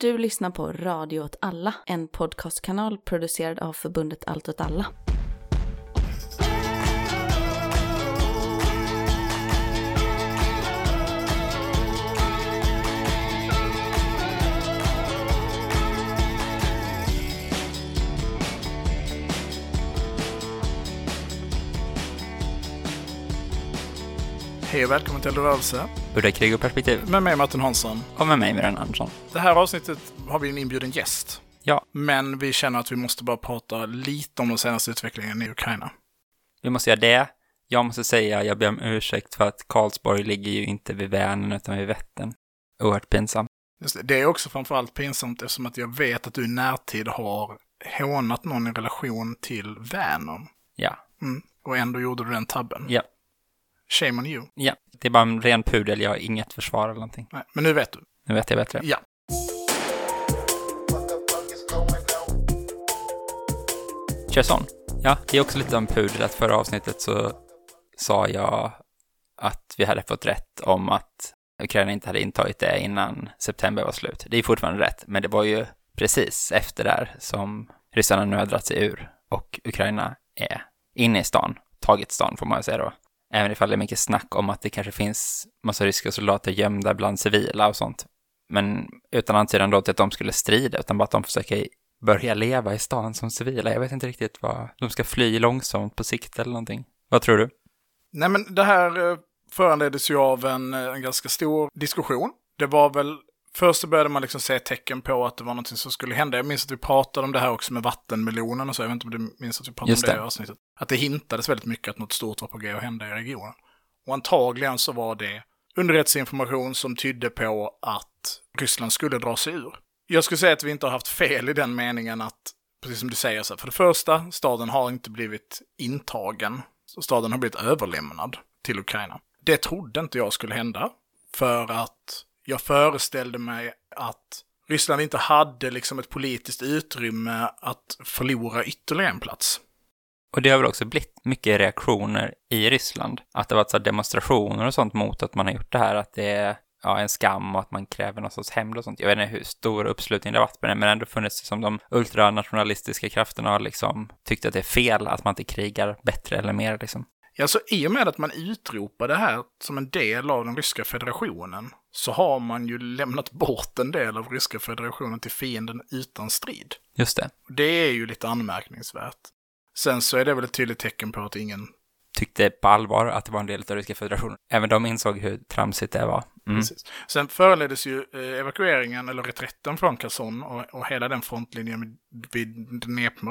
Du lyssnar på Radio åt alla, en podcastkanal producerad av förbundet Allt åt alla. Hej och välkommen till Rörelse Udda krig och perspektiv. med mig Martin Hansson. Och med mig, Miran Andersson. Det här avsnittet har vi en inbjuden gäst. Ja. Men vi känner att vi måste bara prata lite om den senaste utvecklingen i Ukraina. Vi måste göra det. Jag måste säga, jag ber om ursäkt för att Karlsborg ligger ju inte vid Vänern utan vid Vättern. Oerhört pinsamt. Det, det är också framförallt pinsamt eftersom att jag vet att du i närtid har hånat någon i relation till Vänern. Ja. Mm. Och ändå gjorde du den tabben. Ja. Shame on you. Ja. Det är bara en ren pudel, jag har inget försvar eller någonting. Nej, men nu vet du. Nu vet jag bättre. Ja. Kör sån. Ja, det är också lite om pudel att förra avsnittet så sa jag att vi hade fått rätt om att Ukraina inte hade intagit det innan september var slut. Det är fortfarande rätt, men det var ju precis efter där som ryssarna nu har dragit sig ur och Ukraina är inne i stan, tagit stan får man säga då. Även ifall det är mycket snack om att det kanske finns massa ryska soldater gömda bland civila och sånt. Men utan antydan då till att de skulle strida, utan bara att de försöker börja leva i stan som civila. Jag vet inte riktigt vad, de ska fly långsamt på sikt eller någonting. Vad tror du? Nej, men det här eh, föranleddes ju av en, eh, en ganska stor diskussion. Det var väl, först så började man liksom se tecken på att det var någonting som skulle hända. Jag minns att vi pratade om det här också med vattenmelonen och så. Jag vet inte om du minns att vi pratade Just om det i avsnittet. Att det hintades väldigt mycket att något stort var på g att hända i regionen. Och antagligen så var det underrättelseinformation som tydde på att Ryssland skulle dra sig ur. Jag skulle säga att vi inte har haft fel i den meningen att, precis som du säger, så här, för det första, staden har inte blivit intagen. Så staden har blivit överlämnad till Ukraina. Det trodde inte jag skulle hända. För att jag föreställde mig att Ryssland inte hade liksom ett politiskt utrymme att förlora ytterligare en plats. Och det har väl också blivit mycket reaktioner i Ryssland. Att det har varit så demonstrationer och sånt mot att man har gjort det här, att det är ja, en skam och att man kräver någon sorts hämnd och sånt. Jag vet inte hur stor uppslutning det har varit på det, men ändå funnits som de ultranationalistiska krafterna har liksom tyckt att det är fel att man inte krigar bättre eller mer liksom. Ja, så i och med att man utropar det här som en del av den ryska federationen så har man ju lämnat bort en del av ryska federationen till fienden utan strid. Just det. Det är ju lite anmärkningsvärt. Sen så är det väl ett tydligt tecken på att ingen... Tyckte på allvar att det var en del av Ryska federationen. Även de insåg hur tramsigt det var. Mm. Precis. Sen föranleddes ju eh, evakueringen, eller reträtten från Kherson och, och hela den frontlinjen vid Dnepr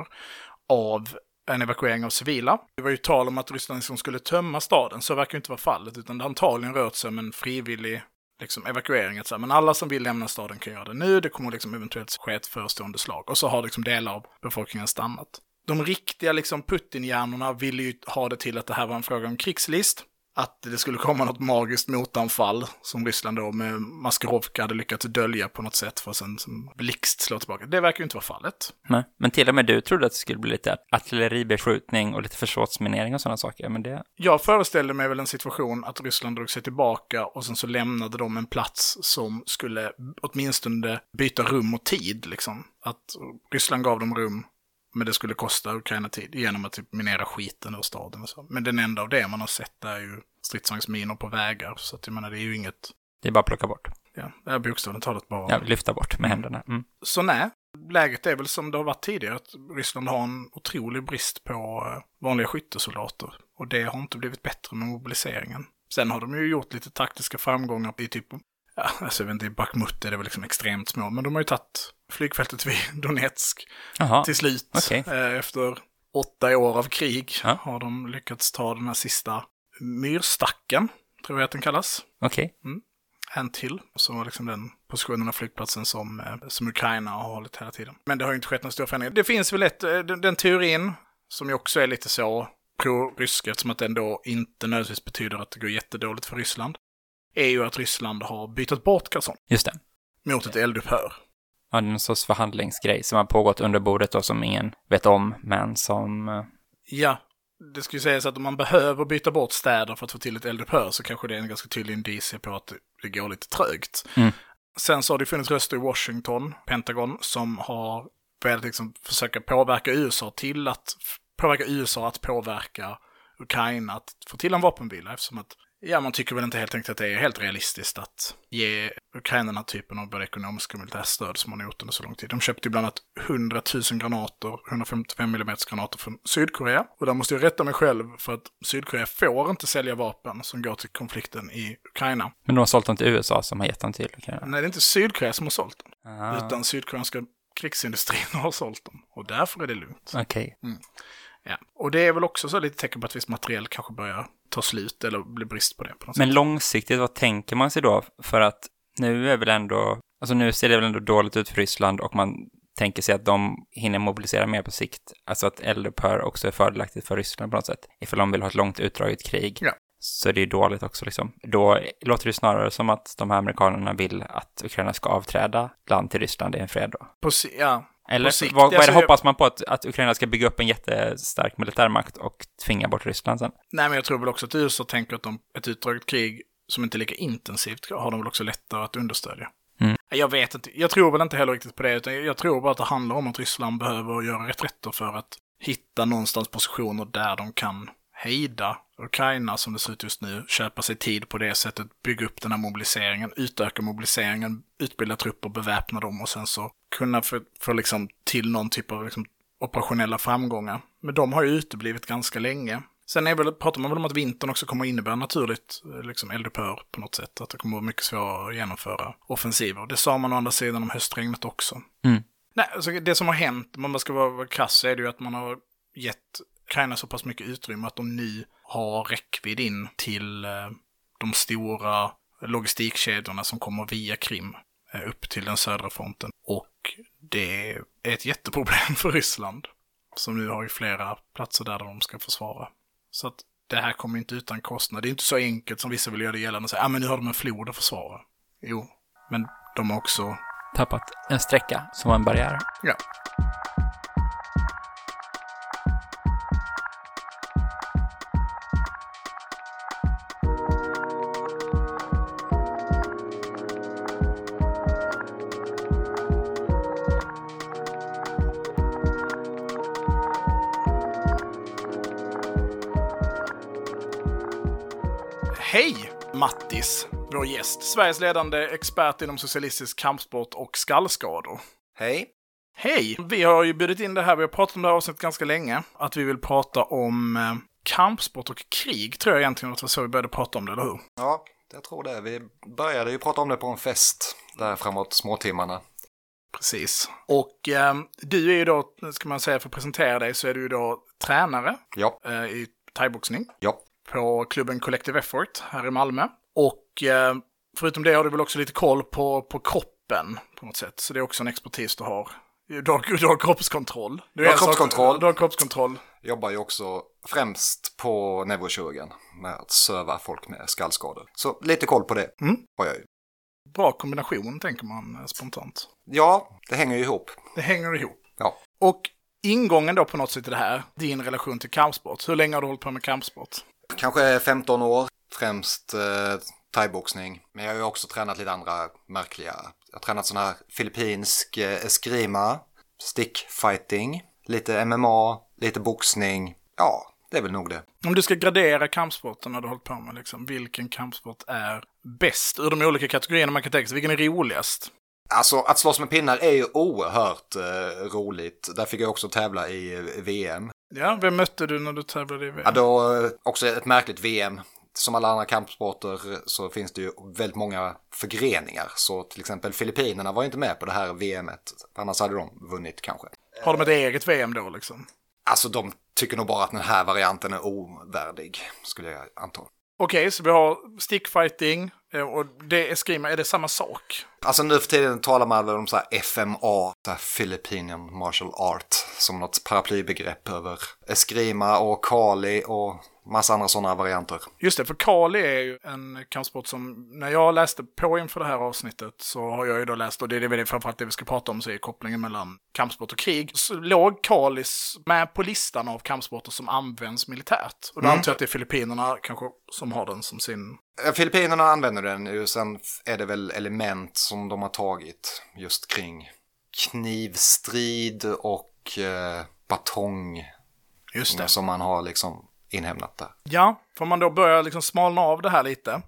av en evakuering av civila. Det var ju tal om att Ryssland liksom skulle tömma staden, så verkar ju inte vara fallet, utan det har antagligen rört sig om en frivillig liksom, evakuering. Att säga, men alla som vill lämna staden kan göra det nu, det kommer liksom eventuellt ske ett förestående slag. Och så har liksom delar av befolkningen stannat. De riktiga liksom Putin-hjärnorna ville ju ha det till att det här var en fråga om krigslist. Att det skulle komma något magiskt motanfall som Ryssland då med Maskerovka hade lyckats dölja på något sätt för att sen som blixt slå tillbaka. Det verkar ju inte vara fallet. Nej. Men till och med du trodde att det skulle bli lite artilleribeskjutning och lite försvarsminering och sådana saker. Men det, Jag föreställde mig väl en situation att Ryssland drog sig tillbaka och sen så lämnade de en plats som skulle åtminstone byta rum och tid liksom. Att Ryssland gav dem rum, men det skulle kosta Ukraina tid genom att typ minera skiten ur staden och så. Men den enda av det man har sett är ju stridsvagnsminor på vägar, så att jag menar det är ju inget, det är bara att plocka bort. ja, det är bokstavligt talat bara. Ja, lyfta bort med händerna. Mm. Så nej, läget är väl som det har varit tidigare, att Ryssland har en otrolig brist på eh, vanliga skyttesoldater. Och det har inte blivit bättre med mobiliseringen. Sen har de ju gjort lite taktiska framgångar i typ, ja, alltså jag vet inte, i Bakhmut är det väl liksom extremt små, men de har ju tagit flygfältet vid Donetsk Jaha, till slut. okej. Eh, Efter åtta år av krig Ja. har de lyckats ta den här sista myrstacken, tror jag att den kallas okej. en till. Som var liksom den positionen av flygplatsen som, eh, som Ukraina har hållit hela tiden. Men det har ju inte skett någon stor förändring. Det finns väl ett, eh, den, den teorin, som ju också är lite så pro-rysk, eftersom att den då inte nödvändigtvis betyder att det går jättedåligt för Ryssland, är ju att Ryssland har bytt bort Kherson Just det. mot ett eldupphör. Ja, det är någon sorts förhandlingsgrej som har pågått under bordet och som ingen vet om, men som... eh, Ja, det skulle sägas att om man behöver byta bort städer för att få till ett eldupphör så kanske det är en ganska tydlig indicie på att det- går lite trögt. Mm. Sen så har det funnits röster i Washington, Pentagon, som har börjat liksom försöka påverka USA till att påverka USA att påverka Ukraina att få till en vapenvila eftersom att Ja, man tycker väl inte helt enkelt att det är helt realistiskt att ge Ukraina den här typen av både ekonomiska och militära stöd som man har gjort under så lång tid. De köpte bland annat 100 000 granater, 155 mm granater från Sydkorea. Och där måste jag rätta mig själv för att Sydkorea får inte sälja vapen som går till konflikten i Ukraina. Men de har sålt dem till USA som har gett dem till Ukraina? Nej, det är inte Sydkorea som har sålt dem. Ah. Utan sydkoreanska krigsindustrin har sålt dem. Och därför är det lugnt. Okej. Mm. Ja. Och det är väl också så lite tecken på att viss materiell kanske börjar ta slut eller bli brist på det. På något Men långsiktigt, vad tänker man sig då? För att nu är väl ändå, alltså nu ser det väl ändå dåligt ut för Ryssland och man tänker sig att de hinner mobilisera mer på sikt. Alltså att eldupphör också är fördelaktigt för Ryssland på något sätt. Ifall de vill ha ett långt utdraget krig. Ja. Så det är dåligt också liksom. Då låter det snarare som att de här amerikanerna vill att Ukraina ska avträda land till Ryssland i en fred då. Si- ja. Eller sikt, vad, vad alltså, det, jag- hoppas man på att, att Ukraina ska bygga upp en jättestark militärmakt och tvinga bort Ryssland sen? Nej, men jag tror väl också att USA tänker att de, ett utdraget krig som inte är lika intensivt har de väl också lättare att understödja. Mm. Jag vet inte, jag tror väl inte heller riktigt på det, utan jag tror bara att det handlar om att Ryssland behöver göra reträtter för att hitta någonstans positioner där de kan hejda Ukraina som det ser ut just nu, köpa sig tid på det sättet, bygga upp den här mobiliseringen, utöka mobiliseringen, utbilda trupper, beväpna dem och sen så kunna få, få liksom till någon typ av liksom operationella framgångar. Men de har ju uteblivit ganska länge. Sen är väl, pratar man väl om att vintern också kommer innebära naturligt eh, liksom eldupphör på något sätt. Att det kommer vara mycket svårare att genomföra offensiver. Det sa man å andra sidan om höstregnet också. Mm. Nej, alltså det som har hänt, om man ska vara, krass, är det ju att man har gett Ukraina så pass mycket utrymme att de nu har räckvidd in till eh, de stora logistikkedjorna som kommer via Krim eh, upp till den södra fronten. Och det är ett jätteproblem för Ryssland. Som nu har ju flera platser där de ska försvara. Så att det här kommer inte utan kostnad. Det är inte så enkelt som vissa vill göra det gällande och säga, ah, men nu har de en flod att försvara. Jo, men de har också Tappat en sträcka som var en barriär. Ja. Hej Mattis, vår gäst. Sveriges ledande expert inom socialistisk kampsport och skallskador. Hej. Hej! Vi har ju bjudit in det här, vi har pratat om det här avsnittet ganska länge. Att vi vill prata om eh, kampsport och krig, tror jag egentligen att det var så vi började prata om det, eller hur? Ja, jag tror det. Vi började ju prata om det på en fest där framåt småtimmarna. Precis. Och eh, du är ju då, ska man säga för att presentera dig, så är du ju då tränare Ja, eh, i thaiboxning ja. På klubben Collective Effort här i Malmö. Och eh, förutom det har du väl också lite koll på, på kroppen på något sätt. Så det är också en expertis du har. Du har, du har kroppskontroll. Du Jag har en sak- kroppskontroll. Du har kroppskontroll. Jobbar ju också främst på neurokirurgen med att söva folk med skallskador. Så lite koll på det Mm. har jag ju. Bra kombination, tänker man eh, spontant. Ja, det hänger ju ihop. Det hänger ihop. Ja. Och ingången då på något sätt i det här, din relation till kampsport. Hur länge har du hållit på med kampsport? Kanske 15 år, främst eh, thaiboxning. Men jag har ju också tränat lite andra märkliga. Jag har tränat sån här filippinsk eh, eskrima, stickfighting, lite MMA, lite boxning. Ja, det är väl nog det. Om du ska gradera kampsporten när du har hållit på med, liksom, vilken kampsport är bäst ur de olika kategorierna man kan tänka sig? Vilken är roligast? Alltså att slåss med pinnar är ju oerhört eh, roligt. Där fick jag också tävla i eh, VM. Ja, vem mötte du när du tävlade i VM? Ja, då eh, också ett märkligt VM. Som alla andra kampsporter så finns det ju väldigt många förgreningar. Så till exempel Filippinerna var inte med på det här VMet. Annars hade de vunnit kanske. Har de ett eget VM då liksom? Alltså de tycker nog bara att den här varianten är ovärdig, skulle jag anta. Okej, så vi har stickfighting och det är skrima, är det samma sak? Alltså nu för tiden talar man väl om så här FMA, så här Philippinian Martial Art, som något paraplybegrepp över eskrima och kali och massa andra sådana varianter. Just det, för Kali är ju en kampsport som, när jag läste på inför det här avsnittet så har jag ju då läst, och det är det framförallt det vi ska prata om, så är kopplingen mellan kampsport och krig. Så låg Kalis med på listan av kampsporter som används militärt. Och då Mm. antar jag att det är Filippinerna kanske som har den som sin Eh, Filippinerna använder den ju, sen är det väl element som de har tagit just kring knivstrid och eh, batong Just det. som man har liksom inhämtat där. Ja, får man då börja liksom smalna av det här lite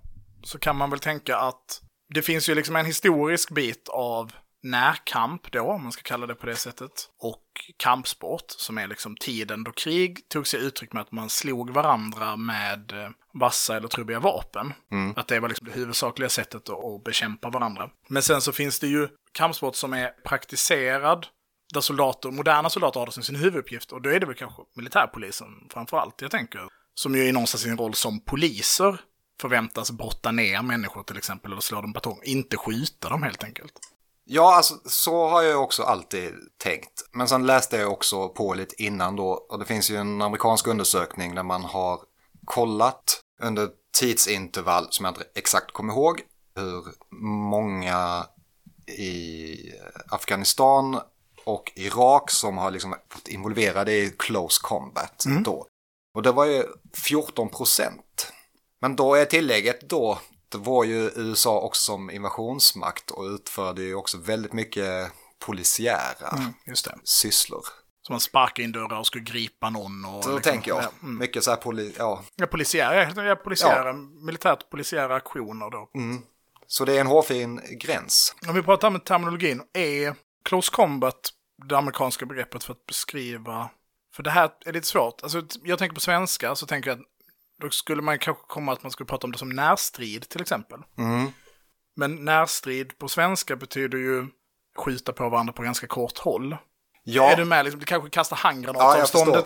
så kan man väl tänka att det finns ju liksom en historisk bit av närkamp då, om man ska kalla det på det sättet, och kampsport som är liksom tiden då krig tog sig uttryck med att man slog varandra med eh, vassa eller trubbiga vapen. Att det var liksom det huvudsakliga sättet att, att bekämpa varandra. Men sen så finns det ju kampsport som är praktiserad där soldater, moderna soldater har det som sin huvuduppgift och då är det väl kanske militärpolisen framför allt jag tänker. Som ju i någonstans sin roll som poliser förväntas brotta ner människor till exempel eller slå dem batong, inte skjuta dem helt enkelt. Ja, alltså så har jag också alltid tänkt. Men sen läste jag också på lite innan då och det finns ju en amerikansk undersökning där man har kollat under tidsintervall som jag inte exakt kommer ihåg hur många i Afghanistan och Irak som har liksom varit involverade i close combat då. Och det var ju 14 procent. Men då är tillägget då, var ju USA också som invasionsmakt och utförde ju också väldigt mycket polisiära Mm, sysslor. Som man sparkar in dörrar och ska gripa någon. Och Så liksom, tänker jag. Ja, mm. Mycket så här poli, ja. ja, polisiära, ja, polisiära militärt polisiära aktioner då. Så det är en hårfin gräns. Om vi pratar om terminologin, är close combat det amerikanska begreppet för att beskriva... För det här är lite svårt. Alltså, jag tänker på svenska så tänker jag att då skulle man kanske komma att man skulle prata om det som närstrid till exempel. Mm. Men närstrid på svenska betyder ju skjuta på varandra på ganska kort håll. Ja, Är du med? Liksom, du kanske kastar handgranat, Ja,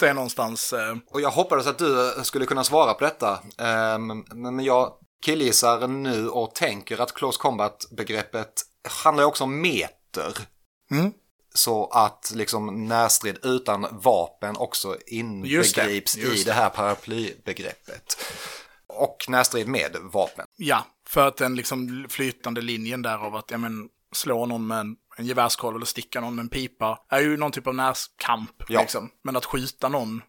är någonstans... Eh, och jag hoppades att du skulle kunna svara på detta. Ehm, Men jag killgissar nu och tänker att close combat-begreppet handlar också om meter. Mm. Så att liksom närstrid utan vapen också det, inbegrips i det. här paraplybegreppet. Och närstrid med vapen. Ja, för att den liksom flytande linjen där av att ja, men, slå någon med en, en gevärskolv eller sticka någon med en pipa är ju någon typ av närkamp. Ja. Liksom. Men att skjuta någon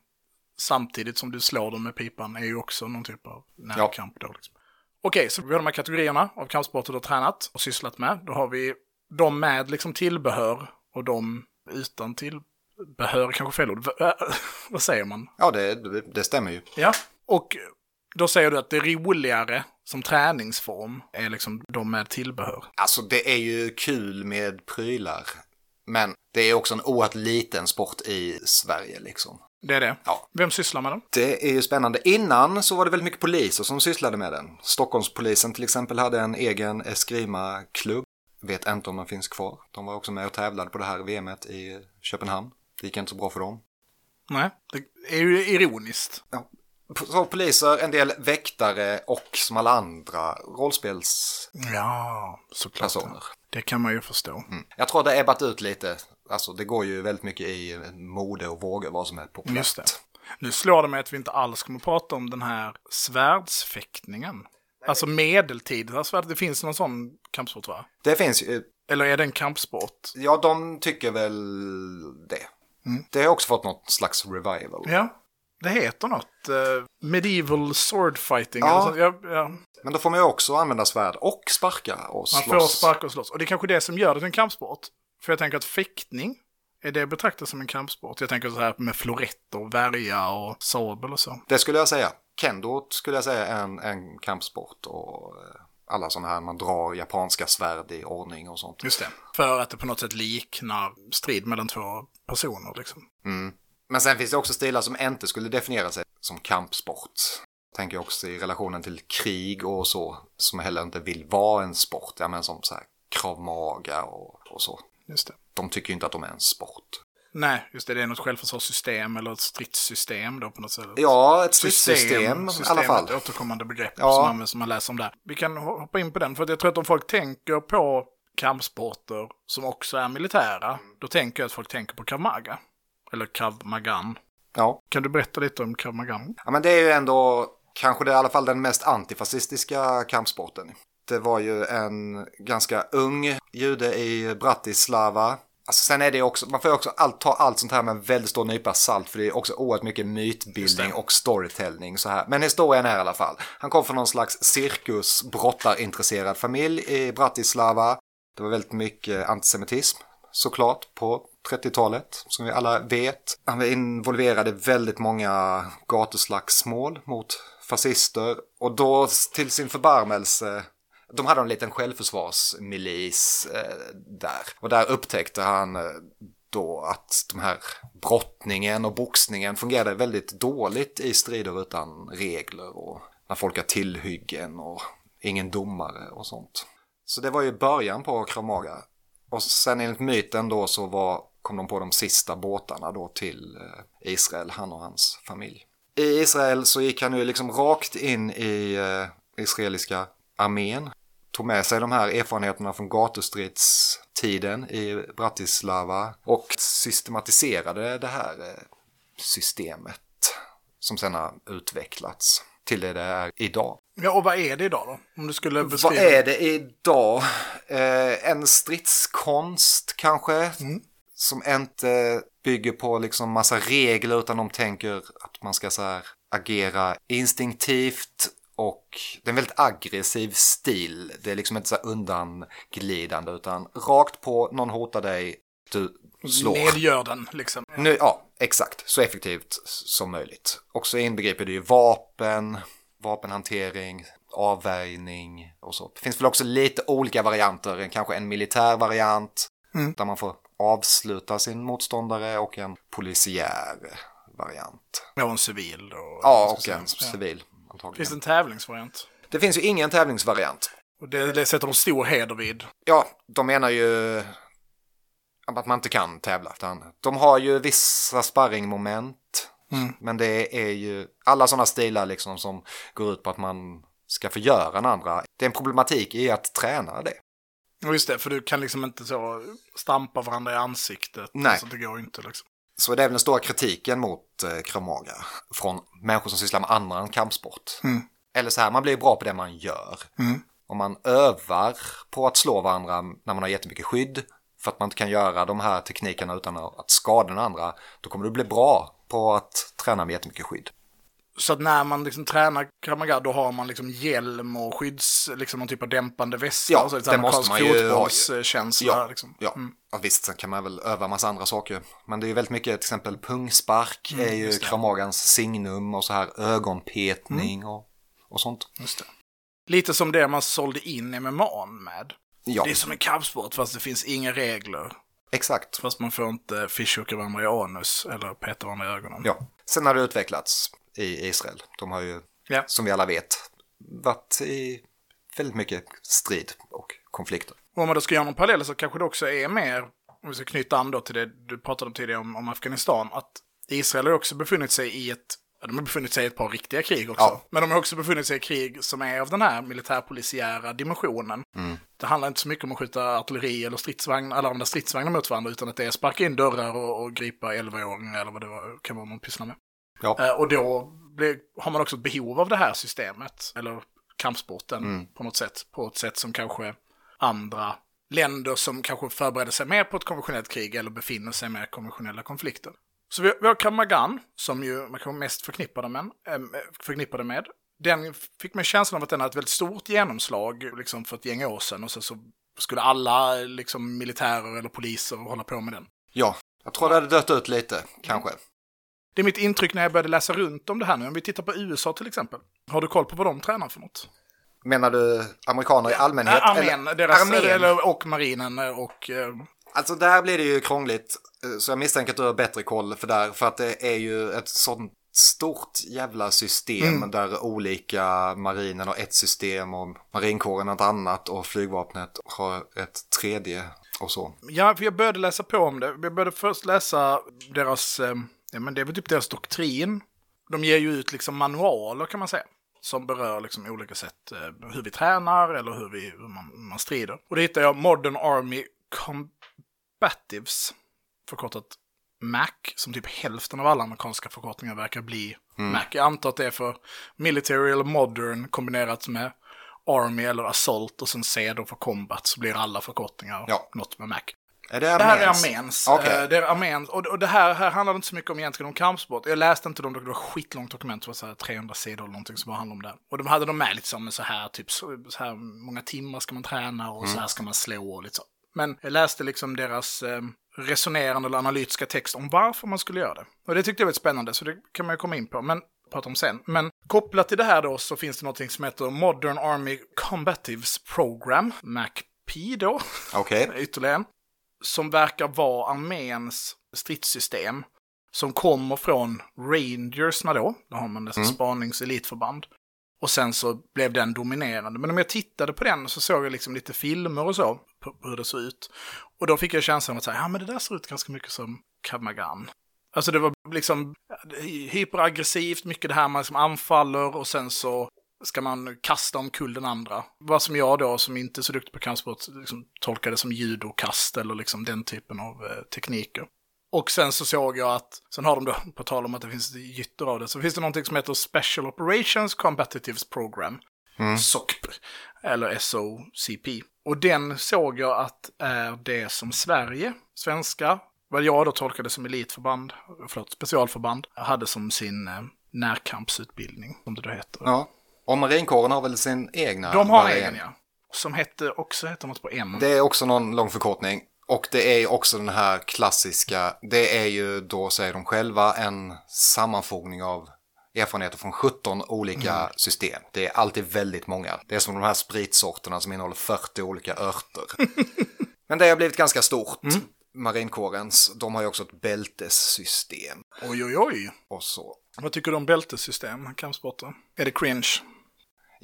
samtidigt som du slår dem med pipan är ju också någon typ av närkamp. Då, liksom. Okej, så vi har de här kategorierna av kampsporter du har tränat och sysslat med. Då har vi de med liksom tillbehör och de utan tillbehör, kanske fel ord. Äh, Vad säger man? Ja, det, det, stämmer ju. Ja, och då säger du att det roligare som träningsform är liksom de med tillbehör. Alltså det är ju kul med prylar. Men det är också en oerhört liten sport i Sverige liksom. Det är det. Ja. Vem sysslar med den? Det är ju spännande. Innan så var det väldigt mycket poliser som sysslade med den. Stockholmspolisen till exempel hade en egen Eskrima-klubb. Vet inte om den finns kvar. De var också med och tävlade på det här VMet i Köpenhamn. Det gick inte så bra för dem. Nej, det är ju ironiskt. Ja. Så poliser, en del väktare och som alla andra rollspelspersoner. Ja, såklart. Det kan man ju förstå. Mm. Jag tror det har ebbat ut lite. Alltså det går ju väldigt mycket i mode och vågor vad som är populärt. Just det. Nu slår det mig att vi inte alls kommer prata om den här svärdsfäktningen. Alltså medeltida svärd. Det finns någon sån kampsport va? Det finns ju, Eller är det en kampsport? ja de tycker väl det. Det har också fått något slags revival. Ja, det heter något. Uh, medieval sword fighting. Ja. Ja, ja. Men då får man ju också använda svärd och sparka och Man slåss. får sparka och slåss. Och det är kanske det som gör det till en kampsport. För jag tänker att fäktning, är det betraktat som en kampsport? Jag tänker så här med floretter, värja och sabel och så. Det skulle jag säga. Kendo skulle jag säga är en, en kampsport och alla sådana här man drar japanska svärd i ordning och sånt. Just det. För att det på något sätt liknar strid mellan två personer liksom. Men sen finns det också stilar som inte skulle definiera sig som kampsport. Tänker jag också i relationen till krig och så, som heller inte vill vara en sport. Ja, men som så här krav maga och, och så. Just det. De tycker ju inte att de är en sport. Nej, just det. Det är något självförsvarssystem eller ett stridssystem då på något sätt. Ja, ett stridssystem i alla fall. Ett återkommande begrepp Ja. som används som man läser om där. Vi kan hoppa in på den, för att jag tror att om folk tänker på kampsporter som också är militära, då tänker jag att folk tänker på krav maga. Eller krav magan. Ja. Kan du berätta lite om krav magan? ja, men det är ju ändå kanske det i alla fall den mest antifascistiska kampsporten. Det var ju en ganska ung jude i Bratislava Alltså, sen är det också, man får också allt, ta allt sånt här med en väldigt stor nypa salt för det är också oerhört mycket mytbildning och storytelling så här. Men historien är i alla fall, han kom från någon slags cirkus brottarinintresserad familj i Bratislava. Det var väldigt mycket antisemitism såklart på 30-talet som vi alla vet. Han var involverad i väldigt många gatuslagsmål mot fascister och då till sin förbarmelse de hade en liten självförsvarsmilis eh, där. Och där upptäckte han eh, då att de här brottningen och boxningen fungerade väldigt dåligt i strider utan regler och när folk har tillhyggen och ingen domare och sånt. Så det var ju början på Kramaga. Och sen enligt myten då så var, kom de på de sista båtarna då till eh, Israel, han och hans familj. I Israel så gick han ju liksom rakt in i eh, israeliska armén tog med sig de här erfarenheterna från gatustridstiden i Bratislava och systematiserade det här eh, systemet som sen har utvecklats till det det är idag. Ja, och vad är det idag då? Om du skulle beskriva. Vad är det idag? Eh, en stridskonst kanske? Mm. Som inte bygger på liksom massa regler utan de tänker att man ska så här agera instinktivt och det är en väldigt aggressiv stil. Det är liksom inte så undanglidande utan rakt på, någon hotar dig, du slår. Nedgör den liksom. Nu, ja, exakt. Så effektivt som möjligt. Och så inbegriper det ju vapen, vapenhantering, avvärjning och så. Det finns väl också lite olika varianter, kanske en militär variant mm. där man får avsluta sin motståndare och en polisiär variant. Ja, en civil då. Ja, och en civil antagligen. Finns det en tävlingsvariant? Det finns ju ingen tävlingsvariant. Och det, det sätter de stor heder vid. Ja, de menar ju att man inte kan tävla. Utan de har ju vissa sparringmoment. Mm. Men det är ju alla sådana stilar liksom som går ut på att man ska förgöra den andra. Det är en problematik i att träna det. Just det, för du kan liksom inte så stampa varandra i ansiktet. Nej. Alltså, det går inte liksom. Så det är väl den stora kritiken mot eh, Kramaga från människor som sysslar med annan kampsport. Mm. Eller så här, man blir bra på det man gör. Mm. Om man övar på att slå varandra när man har jättemycket skydd för att man inte kan göra de här teknikerna utan att skada den andra, då kommer du bli bra på att träna med jättemycket skydd. Så att när man liksom tränar Kramaga då har man liksom hjälm och skydds, liksom någon typ av dämpande väska. Ja, så det måste man ju ha. Ja, liksom. ja. Mm. ja, visst, sen kan man väl öva massa andra saker. Men det är ju väldigt mycket, till exempel pungspark mm, är ju Kramagans signum och så här ögonpetning mm. och, och sånt. Just det. Lite som det man sålde in MMA med. Ja. Det är som en kampsport fast det finns inga regler. Exakt. Fast man får inte fishhooka varandra i anus eller peta varandra i ögonen. Ja. Sen har det utvecklats i Israel. De har ju, ja. som vi alla vet, varit i väldigt mycket strid och konflikter. Och om man då ska göra någon parallell så kanske det också är mer, om vi ska knyta an då till det du pratade om tidigare om, om Afghanistan, att Israel har också befunnit sig i ett de har befunnit sig i ett par riktiga krig också. Ja. Men de har också befunnit sig i krig som är av den här militärpolisiära dimensionen. Mm. Det handlar inte så mycket om att skjuta artilleri eller stridsvagn, alla de där stridsvagnar mot varandra, utan att det är sparka in dörrar och, och gripa 11-åringar eller vad det var, kan vara man pysslar med. Ja. Eh, och då blir, har man också ett behov av det här systemet, eller kampsporten mm. på något sätt, på ett sätt som kanske andra länder som kanske förbereder sig mer på ett konventionellt krig eller befinner sig med konventionella konflikter. Så vi, vi har Kamagan, som ju man kanske mest förknippade med, äh, förknippade med. Den fick mig känslan av att den hade ett väldigt stort genomslag liksom för ett gäng år sedan och så, så skulle alla liksom, militärer eller poliser hålla på med den. Ja, jag tror det hade dött ut lite, kanske. Det är mitt intryck när jag började läsa runt om det här nu. Om vi tittar på USA till exempel. Har du koll på vad de tränar för något? Menar du amerikaner i allmänhet? Armén, eller, deras, armén. Eller, och marinen och... Eh... Alltså där blir det ju krångligt. Så jag misstänker att du har bättre koll för där. För att det är ju ett sånt stort jävla system mm. där olika marinen har ett system och marinkåren ett annat och flygvapnet har ett tredje och så. Ja, för jag började läsa på om det. Jag började först läsa deras eh, Ja, men det är väl typ deras doktrin. De ger ju ut liksom manualer kan man säga. Som berör liksom olika sätt eh, hur vi tränar eller hur, vi, hur man, man strider. Och det hittar jag Modern Army Combatives, förkortat MAC, som typ hälften av alla amerikanska förkortningar verkar bli mm. MAC. Jag antar att det är för Military eller Modern kombinerat med Army eller Assault och sen C då för Combat så blir alla förkortningar ja. något med Mac. Är det Det här är arméns? Okej. Eh, Det är arméns. Och, och det här, här handlar inte så mycket om egentligen om kampsport. Jag läste inte dem, det var skitlångt dokument, det var så här 300 sidor eller någonting som bara handlade om det. Och de hade de med liksom så här, typ så, så här många timmar ska man träna och så här ska man slå och lite så. Men jag läste liksom deras eh, resonerande eller analytiska text om varför man skulle göra det. Och det tyckte jag var spännande, så det kan man ju komma in på. Men prata om sen. Men kopplat till det här då så finns det någonting som heter Modern Army Combatives Program, MACP då, Okej. ytterligare en, som verkar vara arméns stridssystem som kommer från Rangersna då, då har man dessa Mm. spaningselitförband. Och sen så blev den dominerande. Men om jag tittade på den så såg jag liksom lite filmer och så, på, hur det såg ut. Och då fick jag känslan att säga, ja men det där ser ut ganska mycket som Kamagan. Alltså det var liksom hyperaggressivt, mycket det här man liksom anfaller och sen så ska man kasta omkull den andra. Vad som jag då, som inte är så duktig på kampsport, liksom tolkar det som judokast eller liksom den typen av eh, tekniker. Och sen så såg jag att, sen har de då, på tal om att det finns gytter av det, så finns det någonting som heter Special Operations Combatives Program. SOCP, eller SOCP. Och den såg jag att är det som Sverige, svenska, vad jag då tolkade som elitförband, förlåt, specialförband, hade som sin eh, närkampsutbildning, som det då heter. Ja. Och marinkåren har väl sin egna De har variant. egen, ja. Som hette, också heter något på M. Det är också någon lång förkortning. Och det är också den här klassiska, det är ju då säger de själva en sammanfogning av erfarenheter från 17 olika Mm. system. Det är alltid väldigt många. Det är som de här spritsorterna som innehåller 40 olika örter. Men det har blivit ganska stort. Mm. Marinkårens, de har ju också ett bältessystem Oj, oj, oj. och så. Vad tycker du om bältessystem, kampsporter? Är det cringe?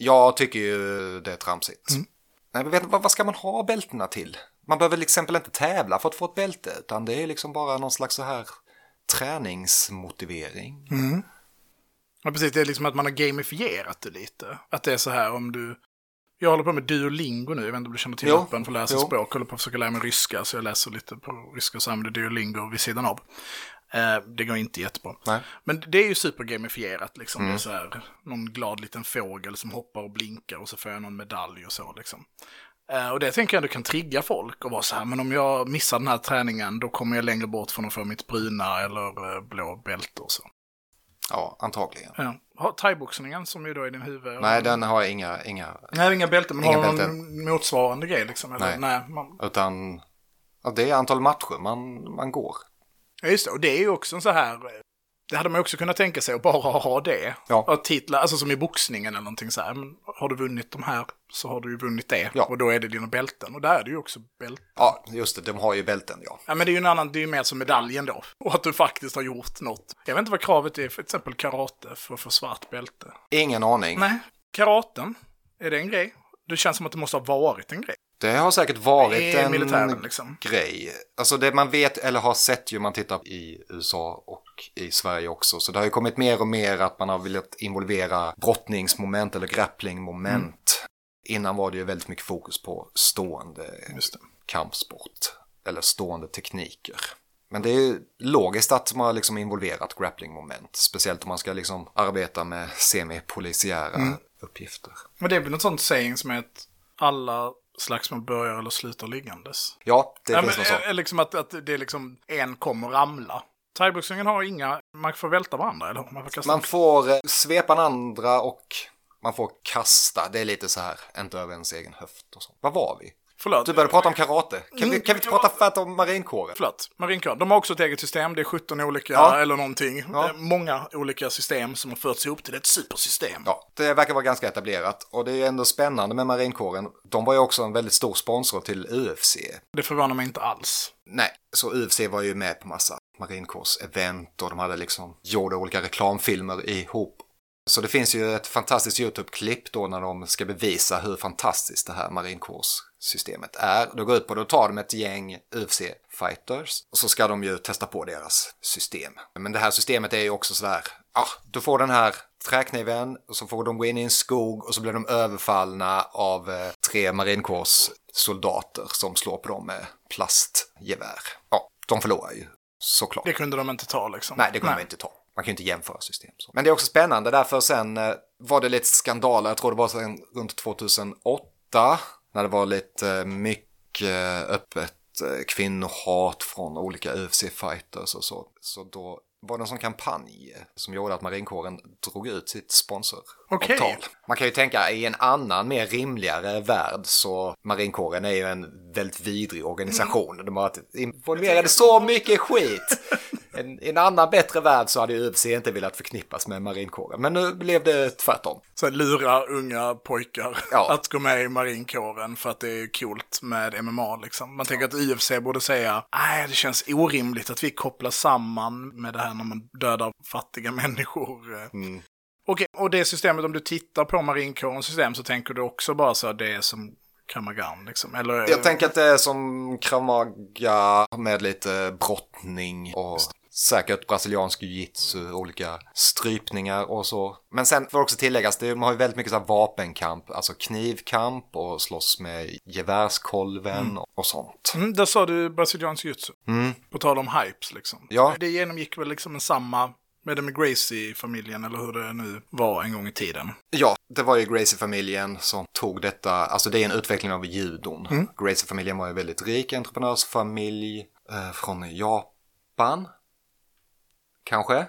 Jag tycker ju det är tramsigt. Mm. Nej, men vet, vad, vad ska man ha bältena till? Man behöver till exempel inte tävla för att få ett bälte, utan det är liksom bara någon slags så här träningsmotivering. Mm. Ja, precis. Det är liksom att man har gamifierat det lite. Att det är så här om du... Jag håller på med Duolingo nu, jag vet inte om du känner till Jo, appen för att sig jo. språk. Jag håller på att försöka lära mig ryska, så jag läser lite på ryska så använder Duolingo vid sidan av. Eh, det går inte jättebra. Nej. Men det är ju supergamifierat liksom. Mm. Det är så här, någon glad liten fågel som hoppar och blinkar och så får jag någon medalj och så liksom. Eh, och det tänker jag ändå kan trigga folk och vara så här, men om jag missar den här träningen då kommer jag längre bort från att få mitt bruna eller eh, blå bälte och så. Ja, antagligen. Ja. Thaiboxningen som ju då är din huvud... Nej, den har inga, inga, Nej, inga bälten, men Inga har du någon motsvarande grej liksom? Eller? Nej. Nej man... utan ja, det är antal matcher man, man går. Ja, just det. Och det är ju också en så här... eh, Det hade man också kunnat tänka sig att bara ha det. Ja. Och titlar, alltså som i boxningen eller någonting så här. Men har du vunnit de här så har du ju vunnit det. Ja. Och då är det dina bälten. Och där är det ju också bälten. Ja, just det, de har ju bälten, ja. Ja, men det är ju en annan, det är ju mer som medaljen då. Och att du faktiskt har gjort något. Jag vet inte vad kravet är för till exempel karate för att få svart bälte. Ingen aning. Nej, karaten, är det en grej? Det känns som att det måste ha varit en grej. Det har säkert varit en militären liksom. grej. Alltså det man vet eller har sett ju man tittar i USA och i Sverige också. Så det har ju kommit mer och mer att man har velat involvera brottningsmoment eller grapplingmoment. Innan var det ju väldigt mycket fokus på stående kampsport eller stående tekniker. Men det är ju logiskt att man har liksom involverat grapplingmoment. Speciellt om man ska liksom arbeta med semipolisiära Mm. uppgifter. Men det är väl något sånt saying som är att alla slagsmål börjar eller slutar liggandes. Ja, det Ja, finns något sånt. eh, liksom att, att det är liksom en kommer ramla. Thaiboxningen har inga, man får välta varandra eller? Man får kasta Man får eh, svepa den andra och man får kasta. Det är lite så här, inte över ens egen höft och så. Vad var vi? Förlåt. Du började prata om karate. Kan vi, Mm, kan vi inte prata fett om marinkåren? Förlåt, marinkåren. De har också ett eget system, det är 17 olika Ja. eller någonting. Ja. Eh, Många olika system som har förts ihop till ett supersystem. Ja, det verkar vara ganska etablerat. Och det är ändå spännande med marinkåren. De var ju också en väldigt stor sponsor till UFC. Det förvånar mig inte alls. Nej, så UFC var ju med på massa marinkårs-event och de hade liksom gjorde olika reklamfilmer ihop. Så det finns ju ett fantastiskt YouTube-klipp då när de ska bevisa hur fantastiskt det här marinkårssystemet är. Då går ut på, då tar de ett gäng UFC-fighters och så ska de ju testa på deras system. Men det här systemet är ju också sådär, ja, du får den här träkniven och så får de gå in i en skog och så blir de överfallna av eh, tre marinkårssoldater som slår på dem med plastgevär. Ja, de förlorar ju såklart. Det kunde de inte ta liksom. Nej, det kunde man inte ta. Man kan ju inte jämföra system. Så. Men det är också spännande därför sen eh, var det lite skandaler. Jag tror det var sen runt 2008 när det var lite eh, mycket eh, öppet eh, kvinnohat från olika UFC-fighters och så. Så då var det en sån kampanj som gjorde att marinkåren drog ut sitt sponsor. Okej. Man kan ju tänka i en annan mer rimligare värld så marinkåren är ju en väldigt vidrig organisation. De har varit involverade så mycket skit. En, I en annan bättre värld så hade UFC inte velat förknippas med marinkåren. Men nu blev det tvärtom. Så lura unga pojkar Ja. att gå med i marinkåren för att det är coolt med MMA liksom. Man tänker att UFC borde säga, nej det känns orimligt att vi kopplar samman med det här när man dödar fattiga människor. Mm. Okej, och det systemet, om du tittar på marinkårens system så tänker du också bara så att det är som Kramagan liksom? Eller, Jag tänker att det är som kramaga med lite brottning och säkert brasiliansk jiu-jitsu, olika strypningar och så. Men sen får också tilläggas, det- de har ju väldigt mycket så här vapenkamp, alltså knivkamp och slåss med gevärskolven och sånt. Mm, där sa du brasiliansk jutsu. Mm. På tal om hypes liksom. Ja. Det genomgick väl liksom en samma med den med Gracie-familjen eller hur det nu var en gång i tiden. Ja, det var ju Gracie-familjen som tog detta, alltså det är en utveckling av judon. Gracie-familjen var ju en väldigt rik entreprenörsfamilj eh, från Japan. Kanske?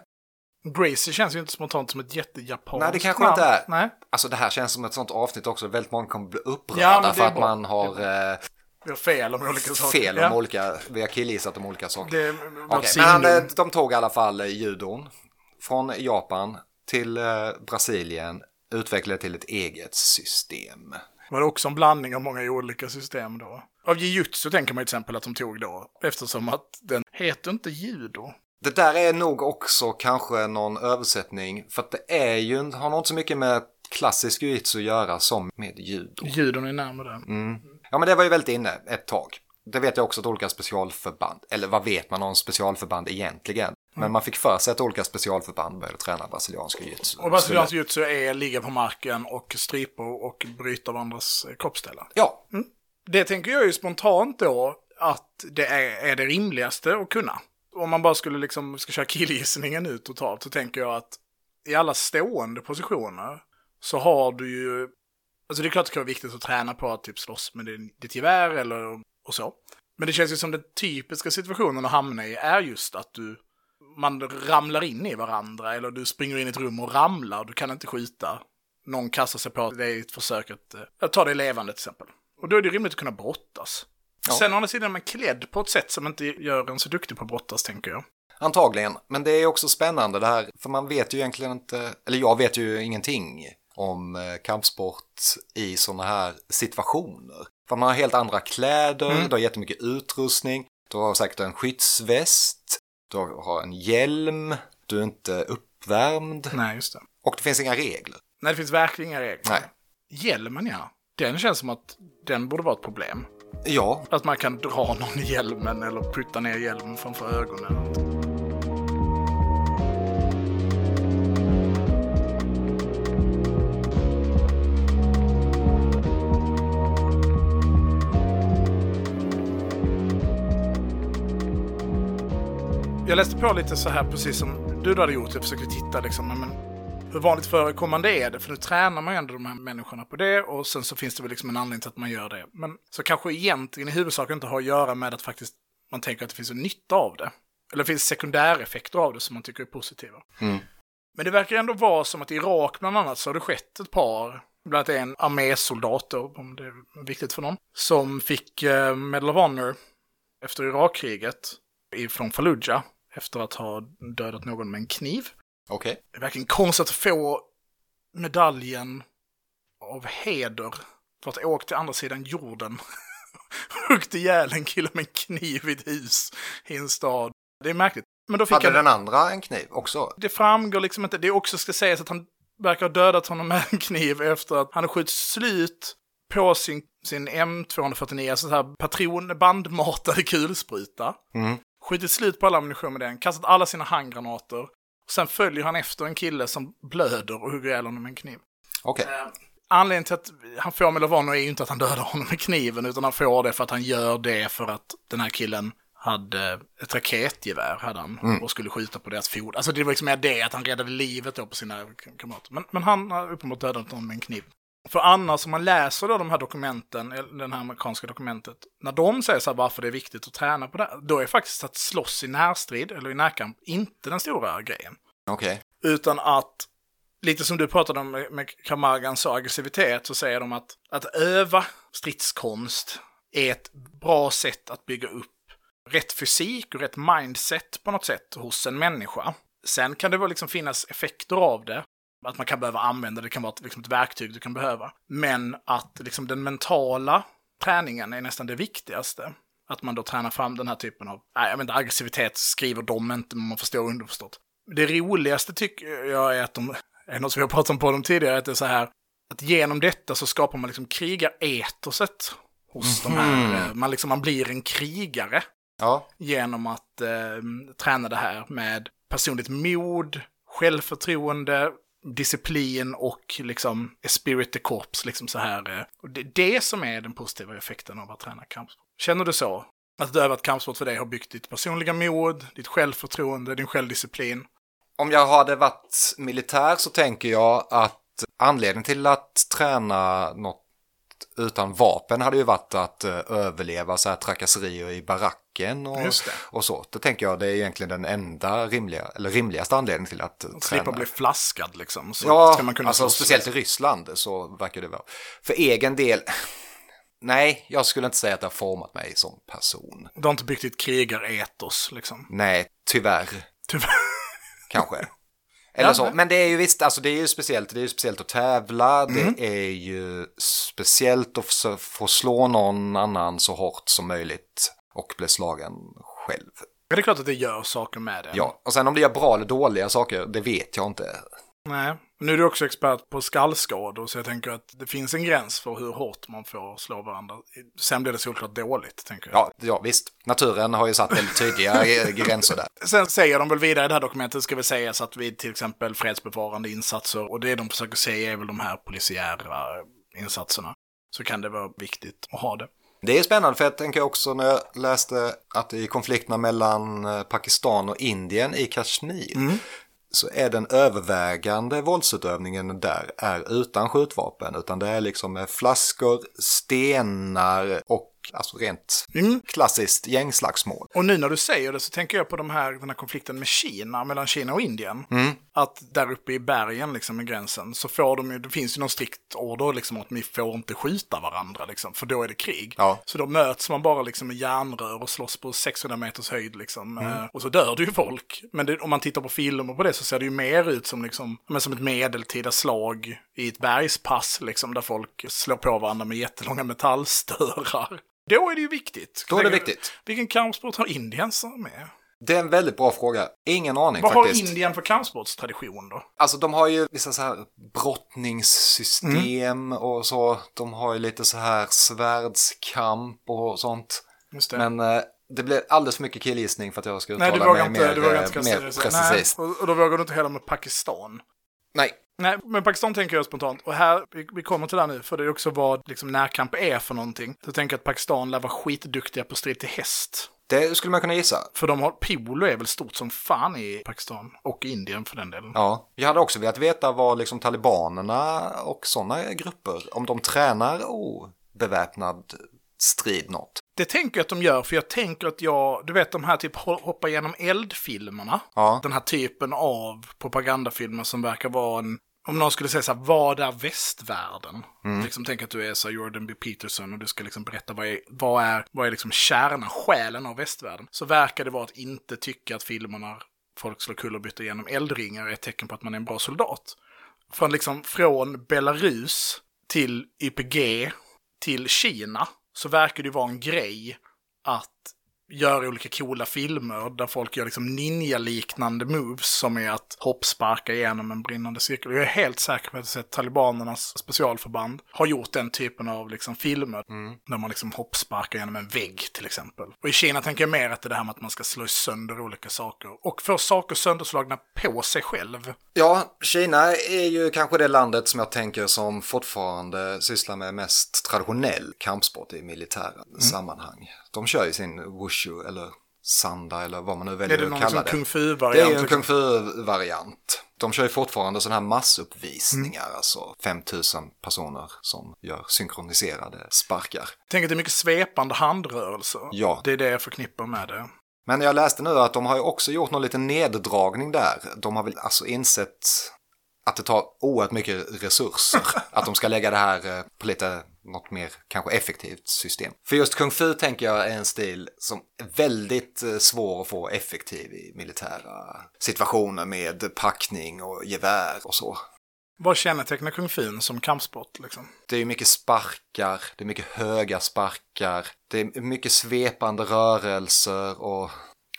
Gracie känns ju inte spontant som ett jättejapanskt Nej, det kanske namn. inte är. Nej, Alltså det här känns som ett sånt avsnitt också, väldigt många kommer bli upprörda Ja, det för att bra. man har eh, vi har fel om olika saker. fel om ja. olika, vi har killgissat om olika saker. Det signum. men han, eh, de tog i alla fall judon från Japan till eh, Brasilien, utvecklade till ett eget system. Var det också en blandning av många olika system då? Av jujutsu tänker man till exempel att de tog då, eftersom att den heter inte judo. Det där är nog också kanske någon översättning, för att det är ju, har nog inte så mycket med klassisk jiu-jitsu att göra som med judo. Judon är närmare. Mm. Ja, men det var ju väldigt inne ett tag. Det vet jag också att olika specialförband, eller vad vet man om specialförband egentligen? Men man fick för sig att olika specialförband började träna brasiliansk jiu-jitsu. Och brasiliansk jujutsu är ligga på marken och strypa och bryta varandras kroppsdelar. Ja, Det tänker jag ju spontant då att det är, är det rimligaste att kunna. Om man bara skulle liksom, ska köra killgissningen ut totalt så tänker jag att i alla stående positioner så har du ju, alltså det är klart det kan vara viktigt att träna på att typ slåss med din, ditt gevär eller och så. Men det känns ju som den typiska situationen att hamna i är just att du, man ramlar in i varandra eller du springer in i ett rum och ramlar, du kan inte skjuta. Någon kastar sig på dig i ett försök att, eh, att ta dig levande till exempel. Och då är det rimligt att kunna brottas. Ja. Sen å andra sidan är man klädd på ett sätt som inte gör en så duktig på att brottas, tänker jag. antagligen. Men det är också spännande det här, för man vet ju egentligen inte, eller jag vet ju ingenting om eh, kampsport i sådana här situationer. För man har helt andra kläder, Mm. du har jättemycket utrustning, du har säkert en skyddsväst, du har en hjälm, du är inte uppvärmd Nej, just det. och det finns inga regler. Nej, det finns verkligen inga regler. Nej. Hjälmen, ja. Den känns som att den borde vara ett problem. Ja, Att man kan dra någon i hjälmen eller putta ner hjälmen framför ögonen. Jag läste på lite så här precis som du hade gjort. Jag försökte titta liksom, men hur vanligt förekommande är det? För nu tränar man ju ändå de här människorna på det och sen så finns det väl liksom en anledning till att man gör det. Men så kanske egentligen i huvudsak inte har att göra med att faktiskt man tänker att det finns en nytta av det. Eller det finns sekundäreffekter av det som man tycker är positiva. Mm. Men det verkar ändå vara som att i Irak bland annat så har det skett ett par, bland annat en armésoldat då, om det är viktigt för någon, som fick eh, Medal of Honor efter Irakkriget från Fallujah efter att ha dödat någon med en kniv. okej. Det är verkligen konstigt att få medaljen av heder för att åka till andra sidan jorden. Huggit ihjäl en kille med en kniv i ett hus i en stad. Det är märkligt. Men då fick Hade han... den andra en kniv också? Det framgår liksom inte. Det också ska sägas att han verkar ha dödat honom med en kniv efter att han har skjutit slut på sin, sin M249, alltså så här patronbandmatade kulspruta. Mm. Skjutit slut på all ammunition med den, kastat alla sina handgranater. Och sen följer han efter en kille som blöder och hugger ihjäl honom med en kniv. Okej. Anledningen till att han får Honor är ju inte att han dödar honom med kniven, utan han får det för att han gör det för att den här killen hade ett raketgevär hade han, och skulle skjuta på deras fordon. Alltså det var liksom mer det, att han räddade livet då på sina kamrater. Men, men han har uppenbart dödat någon med en kniv. För annars om man läser då de här dokumenten, eller det här amerikanska dokumentet, när de säger så här varför det är viktigt att träna på det här, då är faktiskt att slåss i närstrid eller i närkamp inte den stora grejen. Okej. Utan att, lite som du pratade om med, med Kamargans aggressivitet, så säger de att, att öva stridskonst är ett bra sätt att bygga upp rätt fysik och rätt mindset på något sätt hos en människa. Sen kan det väl liksom finnas effekter av det. Att man kan behöva använda det, kan vara ett, liksom ett verktyg du kan behöva. Men att liksom den mentala träningen är nästan det viktigaste. Att man då tränar fram den här typen av, nej jag vet inte, aggressivitet skriver de inte, men man förstår underförstått. Det roligaste tycker jag är att de, är något som har pratat om på dem tidigare, att det är så här, att genom detta så skapar man liksom krigaretoset hos de här, eh, man liksom, man blir en krigare Ja, genom att eh, träna det här med personligt mod, självförtroende, disciplin och liksom spirit the corps, liksom så här. Eh, och det är det som är den positiva effekten av att träna kampsport. Känner du så? Att övat kampsport för dig har byggt ditt personliga mod, ditt självförtroende, din självdisciplin? Om jag hade varit militär så tänker jag att anledningen till att träna något utan vapen hade ju varit att eh, överleva så här trakasserier i baracken och, och så. Det tänker jag det är egentligen den enda rimliga, eller rimligaste anledningen till att slippa träna. bli flaskad liksom. Så Ja, ska man kunna alltså speciellt i Ryssland så verkar det vara. För egen del, nej, jag skulle inte säga att det har format mig som person. Du har inte byggt ditt krigaretos liksom. Nej, tyvärr. Tyvärr. kanske. Eller så. men- det är ju visst, alltså det är ju speciellt. Det är ju speciellt att tävla. Mm. Det är ju speciellt att få slå någon annan så hårt som möjligt och bli slagen själv. Ja, det är klart att det gör saker med det. Ja, och sen om det gör bra eller dåliga saker, det vet jag inte. Nej, nu är du också expert på skallskador så jag tänker att det finns en gräns för hur hårt man får slå varandra. Sen blir det såklart dåligt, tänker jag. Ja, ja visst. Naturen har ju satt väldigt tydliga gränser där. Sen säger de väl vidare i det här dokumentet, ska vi säga så att vid till exempel fredsbevarande insatser, och det de försöker säga är väl de här polisiära insatserna, så kan det vara viktigt att ha det. Det är spännande för jag tänker också när jag läste att i konflikterna mellan eh, Pakistan och Indien i Kashmir så är den övervägande våldsutövningen där är utan skjutvapen utan det är liksom med flaskor, stenar och alltså rent Mm. klassiskt gängslagsmål. Och nu när du säger det så tänker jag på de här, den här konflikten med Kina, mellan Kina och Indien. Mm. Att där uppe i bergen, liksom i gränsen, så får de ju, det finns ju någon strikt order liksom att ni får inte skjuta varandra, liksom, för då är det krig. Ja. Så då möts man bara liksom med järnrör och slåss på 600 meters höjd liksom. Mm. Eh, Och så dör det ju folk. Men det, om man tittar på filmer på det så ser det ju mer ut som liksom, men som ett medeltida slag i ett bergspass liksom, där folk slår på varandra med jättelånga metallstörar. Då är det ju viktigt. Då är det viktigt. Vilken kampsport har Indien som med? Det är en väldigt bra fråga. Ingen aning Vad faktiskt. har Indien för kampsportstradition då? Alltså de har ju vissa så här brottningssystem Mm. och så. De har ju lite så här svärdskamp och sånt. Men eh, det blir alldeles för mycket killgissning för att jag ska uttala Nej, du vågar mig inte, mer, du vågar eh, inte mer Nej, precis. Nej. och, och då vågar du inte heller med Pakistan. Nej, men Pakistan tänker jag spontant. Och här, vi, vi kommer till det här nu, för det är också vad liksom, närkamp är för någonting. Så jag tänker att Pakistan lär vara skitduktiga på strid till häst. Det skulle man kunna gissa. För de har, polo är väl stort som fan i Pakistan. Och Indien för den delen. Ja, jag hade också velat veta vad liksom talibanerna och sådana grupper, om de tränar obeväpnad strid något. Det tänker jag att de gör, för jag tänker att jag, du vet de här typ ho- hoppa genom eldfilmerna. Ja. Den här typen av propagandafilmer som verkar vara en, om någon skulle säga så här, vad är västvärlden? Liksom tänk att du är så här Jordan B. Peterson och du ska liksom berätta vad är, vad är, vad är liksom kärnan, själen av västvärlden. Så verkar det vara att inte tycka att filmerna folk slår kullerbyttor genom eldringar är ett tecken på att man är en bra soldat. Från liksom från Belarus till YPG till Kina så verkar det vara en grej att göra olika coola filmer där folk gör liksom ninja-liknande moves som är att hoppsparka igenom en brinnande cirkel. Jag är helt säker på att talibanernas specialförband har gjort den typen av liksom filmer där man liksom hoppsparkar genom en vägg till exempel. Och i Kina tänker jag mer att det är det här med att man ska slå sönder olika saker och få saker sönderslagna på sig själv. Ja, Kina är ju kanske det landet som jag tänker som fortfarande sysslar med mest traditionell kampsport i militära sammanhang. De kör ju sin wushu eller Sanda eller vad man nu Är väljer det att någon kalla liksom det. kung Det fu-variant? är ju en liksom? kung fu-variant. De kör ju fortfarande sådana här massuppvisningar, Mm. alltså 5000 personer som gör synkroniserade sparkar. Tänk att det är mycket svepande handrörelser. Ja. Det är det jag förknippar med det. Men jag läste nu att de har ju också gjort någon liten neddragning där. De har väl alltså insett att det tar oerhört mycket resurser. att de ska lägga det här eh, på lite något mer kanske effektivt system. För just kung fu tänker jag är en stil som är väldigt eh, svår att få effektiv i militära situationer med packning och gevär och så. Vad kännetecknar kung fu som kampsport liksom? Det är mycket sparkar, det är mycket höga sparkar, det är mycket svepande rörelser och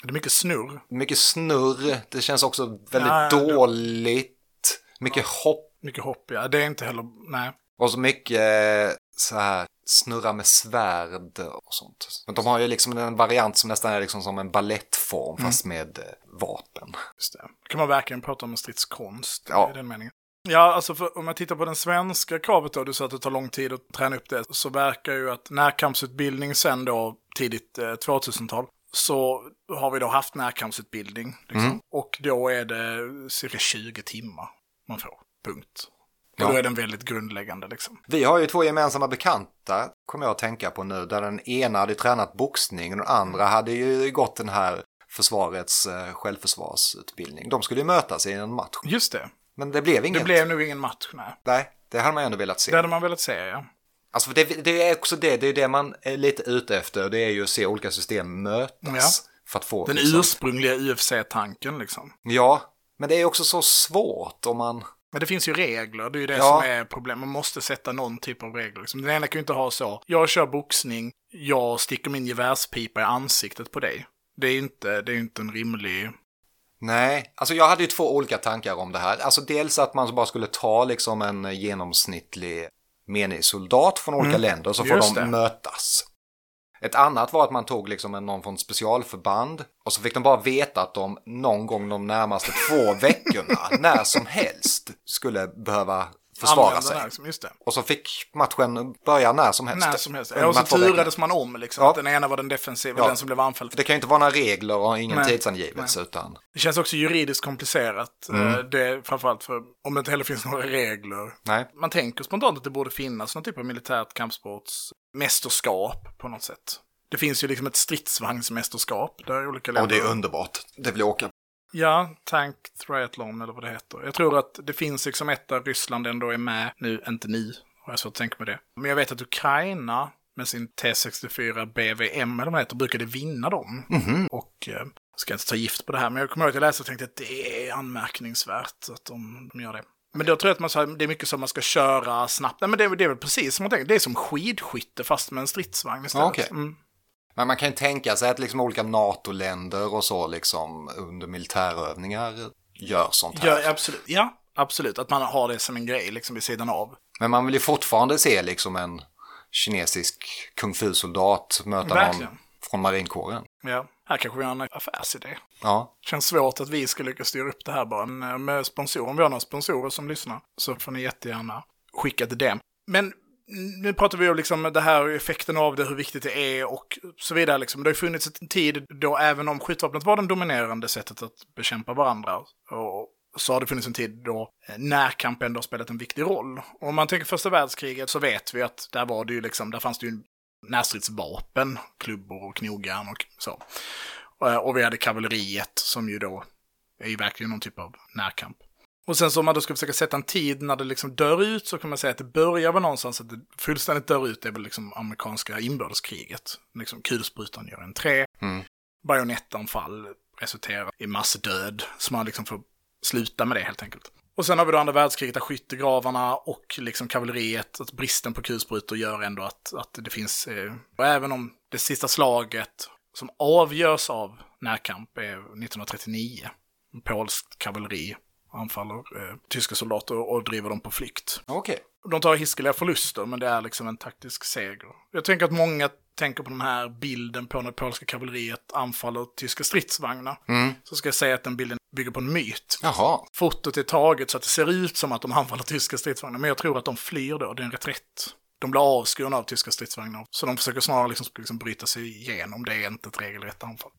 Det är mycket snurr. mycket snurr. Det känns också väldigt Ja, ja, det- dåligt. Mycket hopp Mycket hopp, ja. Det är inte heller, nej. och så mycket eh, så här snurra med svärd och sånt. Men de har ju liksom en variant som nästan är liksom som en ballettform Mm. fast med eh, vapen. Just det. kan man verkligen prata om en stridskonst Ja. i den meningen. Ja, alltså för, om jag tittar på den svenska kravet då, du sa att det tar lång tid att träna upp det, så verkar ju att närkampsutbildning sen då, tidigt eh, 2000-tal, så har vi då haft närkampsutbildning. Liksom. Mm. Och då är det cirka 20 timmar man får, punkt. Och Ja. då är den väldigt grundläggande liksom. Vi har ju två gemensamma bekanta, kommer jag att tänka på nu, där den ena hade tränat boxning och den andra hade ju gått den här försvarets eh, självförsvarsutbildning. De skulle ju mötas i en match. Just det. Men det blev inget. Det blev nog ingen match, nej. Nej, det hade man ju ändå velat se. Det hade man velat se, ja. Alltså det, det är också det, det är det man är lite ute efter. Det är ju att se olika system mötas. Ja. För att få Den liksom- ursprungliga UFC-tanken liksom. Ja, men det är också så svårt om man... Men det finns ju regler, det är ju det Ja. som är problemet. Man måste sätta någon typ av regler. Liksom. Den ena kan ju inte ha så, jag kör boxning, jag sticker min gevärspipa i ansiktet på dig. Det är ju inte, det är inte en rimlig... Nej, alltså jag hade ju två olika tankar om det här. Alltså dels att man bara skulle ta liksom en genomsnittlig menig soldat från olika länder så får Mm. Just de det. mötas. Ett annat var att man tog liksom en, någon från specialförband och så fick de bara veta att de någon gång de närmaste två veckorna, när som helst, skulle behöva försvara sig. Liksom. Det. Och så fick matchen börja när som helst. När som helst. Ja, och så turades man om liksom. Ja. Den ena var den defensiva, Ja. den som blev. För det kan ju inte vara några regler och ingen Nej. tidsangivelse utan... Det känns också juridiskt komplicerat. Mm. Eh, Det är framförallt för om det inte heller finns några regler. Nej. Man tänker spontant att det borde finnas någon typ av militärt kampsportsmästerskap på något sätt. Det finns ju liksom ett stridsvagnsmästerskap där olika länder... Och det är underbart. Det vill jag åka Ja, Tank Triathlon eller vad det heter. Jag tror att det finns liksom ett där Ryssland ändå är med, nu, inte nu, har jag svårt att tänka mig det. Men jag vet att Ukraina med sin T64 BVM, eller vad det heter, brukade vinna dem. Och eh, ska inte ta gift på det här, men jag kommer ihåg att jag läste och tänkte att det är anmärkningsvärt att de, de gör det. Men då tror jag att man sa, det är mycket som man ska köra snabbt. Nej, men det, det är väl precis som man tänker, det är som skidskytte fast med en stridsvagn istället. Okej. Mm. Men man kan ju tänka sig att liksom olika NATO-länder och så liksom under militärövningar gör sånt här. Ja, absolut. Ja, absolut. Att man har det som en grej liksom vid sidan av. Men man vill ju fortfarande se liksom en kinesisk kung fu-soldat möta Verkligen. någon från marinkåren. Ja, här kanske vi har en affärsidé. Ja, Känns svårt att vi ska lyckas styra upp det här bara Men, med sponsorer. Om vi har några sponsorer som lyssnar så får ni jättegärna skicka till dem. Men nu pratar vi om liksom det här, effekten av det, hur viktigt det är och så vidare. Liksom. Det har funnits en tid då även om skjutvapnet var det dominerande sättet att bekämpa varandra och så har det funnits en tid då eh, närkamp ändå har spelat en viktig roll. Och om man tänker första världskriget så vet vi att där var det ju liksom, där fanns det ju närstridsvapen, klubbor och knogjärn och så. Eh, Och vi hade kavalleriet som ju då är ju verkligen någon typ av närkamp. Och sen så om man då ska försöka sätta en tid när det liksom dör ut så kan man säga att det börjar väl någonstans att det fullständigt dör ut är väl liksom amerikanska inbördeskriget. Liksom kulsprutan gör en tre. Mm. Bajonettanfall resulterar i massdöd. Så man liksom får sluta med det helt enkelt. Och sen har vi då andra världskriget där skyttegravarna och liksom kavalleriet, att bristen på kulsprutor gör ändå att, att det finns, eh, och även om det sista slaget som avgörs av närkamp är 1939. Polskt kavalleri anfaller eh, tyska soldater och driver dem på flykt. okej. De tar hiskeliga förluster, men det är liksom en taktisk seger. Jag tänker att många tänker på den här bilden på när polska kavalleriet anfaller tyska stridsvagnar. Mm. Så ska jag säga att den bilden bygger på en myt. Jaha, Fotot är taget så att det ser ut som att de anfaller tyska stridsvagnar, men jag tror att de flyr då, det är en reträtt. De blir avskurna av tyska stridsvagnar, så de försöker snarare liksom, liksom bryta sig igenom, det är inte ett regelrätt anfall.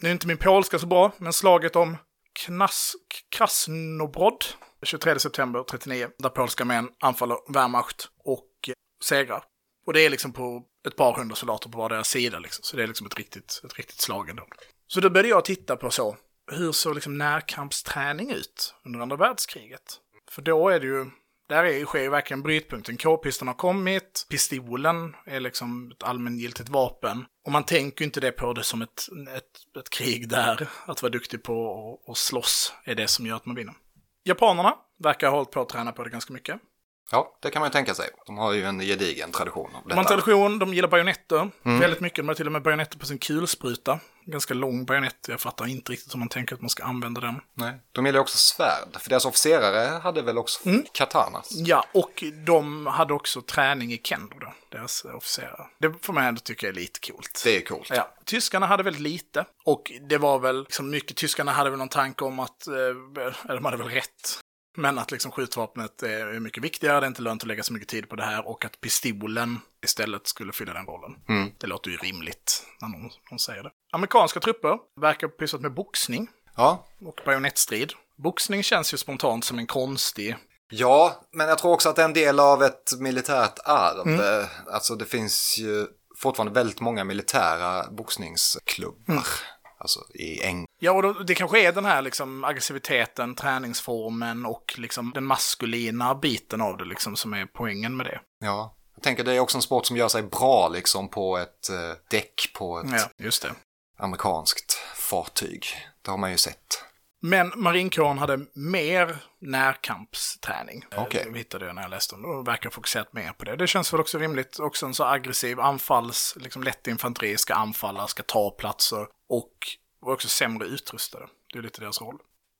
Nu är inte min polska så bra, men slaget om Knas Krasnobrod 23 september 39, där polska män anfaller Wehrmacht och eh, segrar. Och det är liksom på ett par hundra soldater på vardera sida, liksom. så det är liksom ett riktigt, ett riktigt slag ändå. Så då började jag titta på så, hur såg liksom närkampsträning ut under andra världskriget? För då är det ju, där är, sker ju verkligen brytpunkten. K-pisten har kommit, pistolen är liksom ett allmängiltigt vapen. Och man tänker ju inte det på det som ett, ett, ett krig där, att vara duktig på att slåss är det som gör att man vinner. Japanerna verkar ha hållit på att träna på det ganska mycket. Ja, det kan man ju tänka sig. De har ju en gedigen tradition av De har en detta. tradition, de gillar bajonetter. Mm. Väldigt mycket, de har till och med bajonetter på sin kulspruta. Ganska lång bajonett, jag fattar inte riktigt hur man tänker att man ska använda den. Nej. De gillar också svärd, för deras officerare hade väl också Mm. katanas. Ja, och de hade också träning i kendo då, deras officerare. Det får man ändå tycka är lite coolt. Det är coolt. Ja, tyskarna hade väldigt lite. Och det var väl liksom mycket, tyskarna hade väl någon tanke om att, eh, de hade väl rätt. Men att liksom skjutvapnet är mycket viktigare, det är inte lönt att lägga så mycket tid på det här och att pistolen istället skulle fylla den rollen. Mm. Det låter ju rimligt när någon, någon säger det. Amerikanska trupper verkar pysslat med boxning Ja. och bajonettstrid. Boxning känns ju spontant som en konstig... ja, men jag tror också att det är en del av ett militärt arv. Mm. Alltså det finns ju fortfarande väldigt många militära boxningsklubbar. Mm. Alltså i England. Ja, och då, det kanske är den här liksom aggressiviteten, träningsformen och liksom den maskulina biten av det liksom som är poängen med det. Ja. Jag tänker det är också en sport som gör sig bra liksom på ett eh, däck på ett Ja, amerikanskt fartyg. Det har man ju sett. Men marinkåren hade mer närkampsträning. Eh, Okej. Det hittade jag när jag läste om det och verkar fokuserat mer på det. Det känns väl också rimligt. Också en så aggressiv anfalls, liksom lätt infanteri ska anfalla, ska ta platser och var också sämre utrustade. Det är lite deras roll.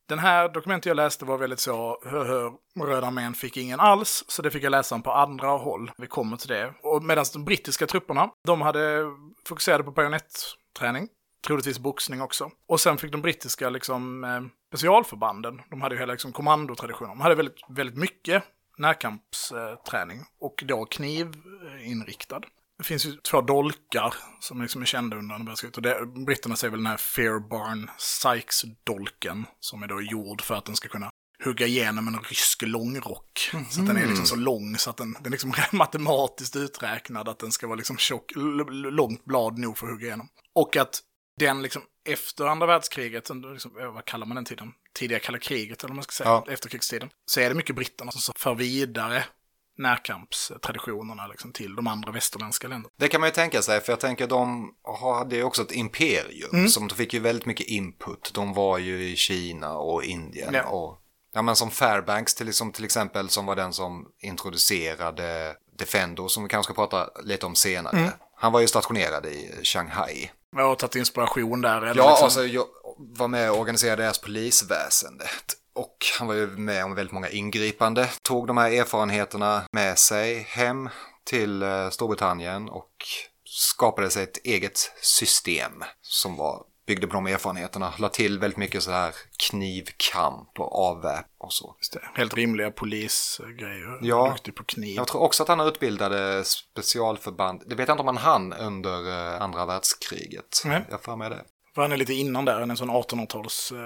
Den här dokumentet jag läste var väldigt så, hör, hör, Röda armén fick ingen alls, så det fick jag läsa om på andra håll. Vi kommer till det. Och medan de brittiska trupperna, de hade fokuserade på bajonettträning, troligtvis boxning också. Och sen fick de brittiska liksom, eh, specialförbanden, de hade ju hela liksom, kommandotraditioner, de hade väldigt, väldigt mycket närkampsträning och då knivinriktad. Det finns ju två dolkar som liksom är kända under andra världskriget. Och det, britterna säger väl den här Fairbarn Sykes-dolken som är då gjord för att den ska kunna hugga igenom en rysk långrock. Så att den är liksom så lång så att den, den är liksom matematiskt uträknad att den ska vara liksom tjock, långt blad nog för att hugga igenom. Och att den liksom efter andra världskriget, liksom, vad kallar man den tiden? Tidiga kalla kriget eller vad man ska säga, Ja. efterkrigstiden. Så är det mycket britterna som för vidare närkampstraditionerna liksom till de andra västerländska länderna. Det kan man ju tänka sig, för jag tänker de hade ju också ett imperium Mm. som fick ju väldigt mycket input. De var ju i Kina och Indien Ja. och ja, men som Fairbanks till, som till exempel som var den som introducerade Defendo som vi kanske ska prata lite om senare. Mm. Han var ju stationerad i Shanghai. Jag har tagit inspiration där. Eller Ja, liksom, alltså jag var med och organiserade deras polisväsendet. Och han var ju med om väldigt många ingripande. Tog de här erfarenheterna med sig hem till eh, Storbritannien och skapade sig ett eget system som var byggde på de erfarenheterna. La till väldigt mycket så här knivkamp och avväp och så. Helt rimliga polisgrejer. Ja. Duktig på kniv. Jag tror också att han utbildade specialförband. Det vet jag inte om han hann under eh, andra världskriget. Nej. Jag får med det. För han är lite innan där, en sån 1800-tals... Uh,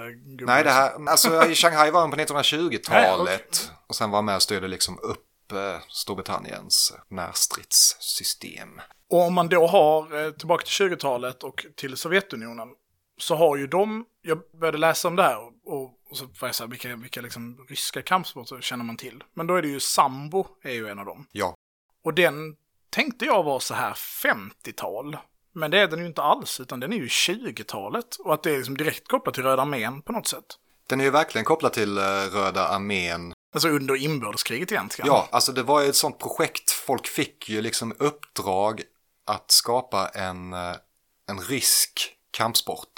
Nej, det här, alltså i Shanghai var han på 1920-talet. Nej, okej. Och sen var han med och styrde liksom upp eh, Storbritanniens närstridssystem. Och om man då har eh, tillbaka till 20-talet och till Sovjetunionen så har ju de, jag började läsa om det här och, och så var jag så här, vilka, vilka liksom ryska kampsporter känner man till? Men då är det ju sambo, är ju en av dem. Ja, Och den tänkte jag var så här 50-tal. Men det är den ju inte alls, utan den är ju 20-talet. Och att det är liksom direkt kopplat till Röda armén på något sätt. den är ju verkligen kopplad till eh, Röda armén. Alltså under inbördeskriget egentligen. Ja, alltså det var ju ett sånt projekt. Folk fick ju liksom uppdrag att skapa en, eh, en rysk kampsport.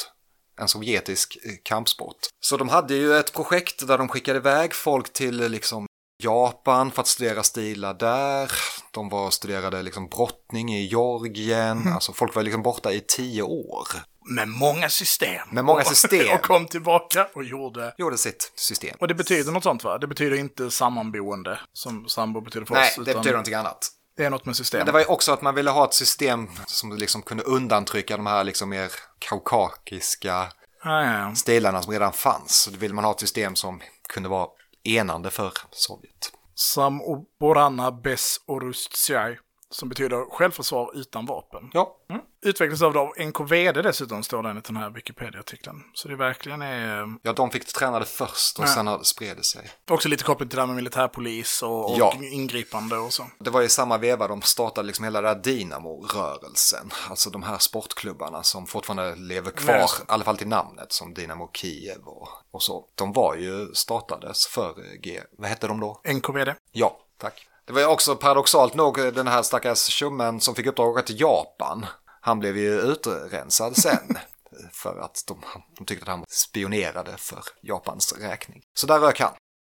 En sovjetisk eh, kampsport. Så de hade ju ett projekt där de skickade iväg folk till eh, liksom Japan för att studera stilar där. De var och studerade liksom brottning i Georgien. Alltså folk var liksom borta i tio år. Med många system. Med många system. och kom tillbaka och gjorde. Gjorde sitt system. Och det betyder något sånt va? Det betyder inte sammanboende som sambo betyder för Nej, oss. det betyder någonting annat. Det är något med Men systemet. det var ju också att man ville ha ett system som liksom kunde undantrycka de här liksom mer kaukakiska Ja, ja, stilarna som redan fanns. Så då ville man ha ett system som kunde vara enande för Sovjet. Sam Oborana Bes Orustjaj, som betyder självförsvar utan vapen. Ja, Utvecklades av NKVD dessutom, står det enligt den här Wikipedia-artikeln. Så det verkligen är eh, ja de fick träna det först och Ja. sen har- spred det sig. också lite kopplat till det här med militärpolis och, och Ja. ingripande och så. Det var i samma veva de startade liksom hela den här Dynamo-rörelsen. Alltså de här sportklubbarna som fortfarande lever kvar, Nej. i alla fall till namnet, som Dynamo Kiev och, och så. De var ju startades för G, vad hette de då? NKVD. Ja, tack. Det var ju också paradoxalt nog den här stackars tjommen som fick uppdrag att åka till Japan. Han blev ju utrensad sen. för att de, de tyckte att han spionerade för Japans räkning. Så där rök han.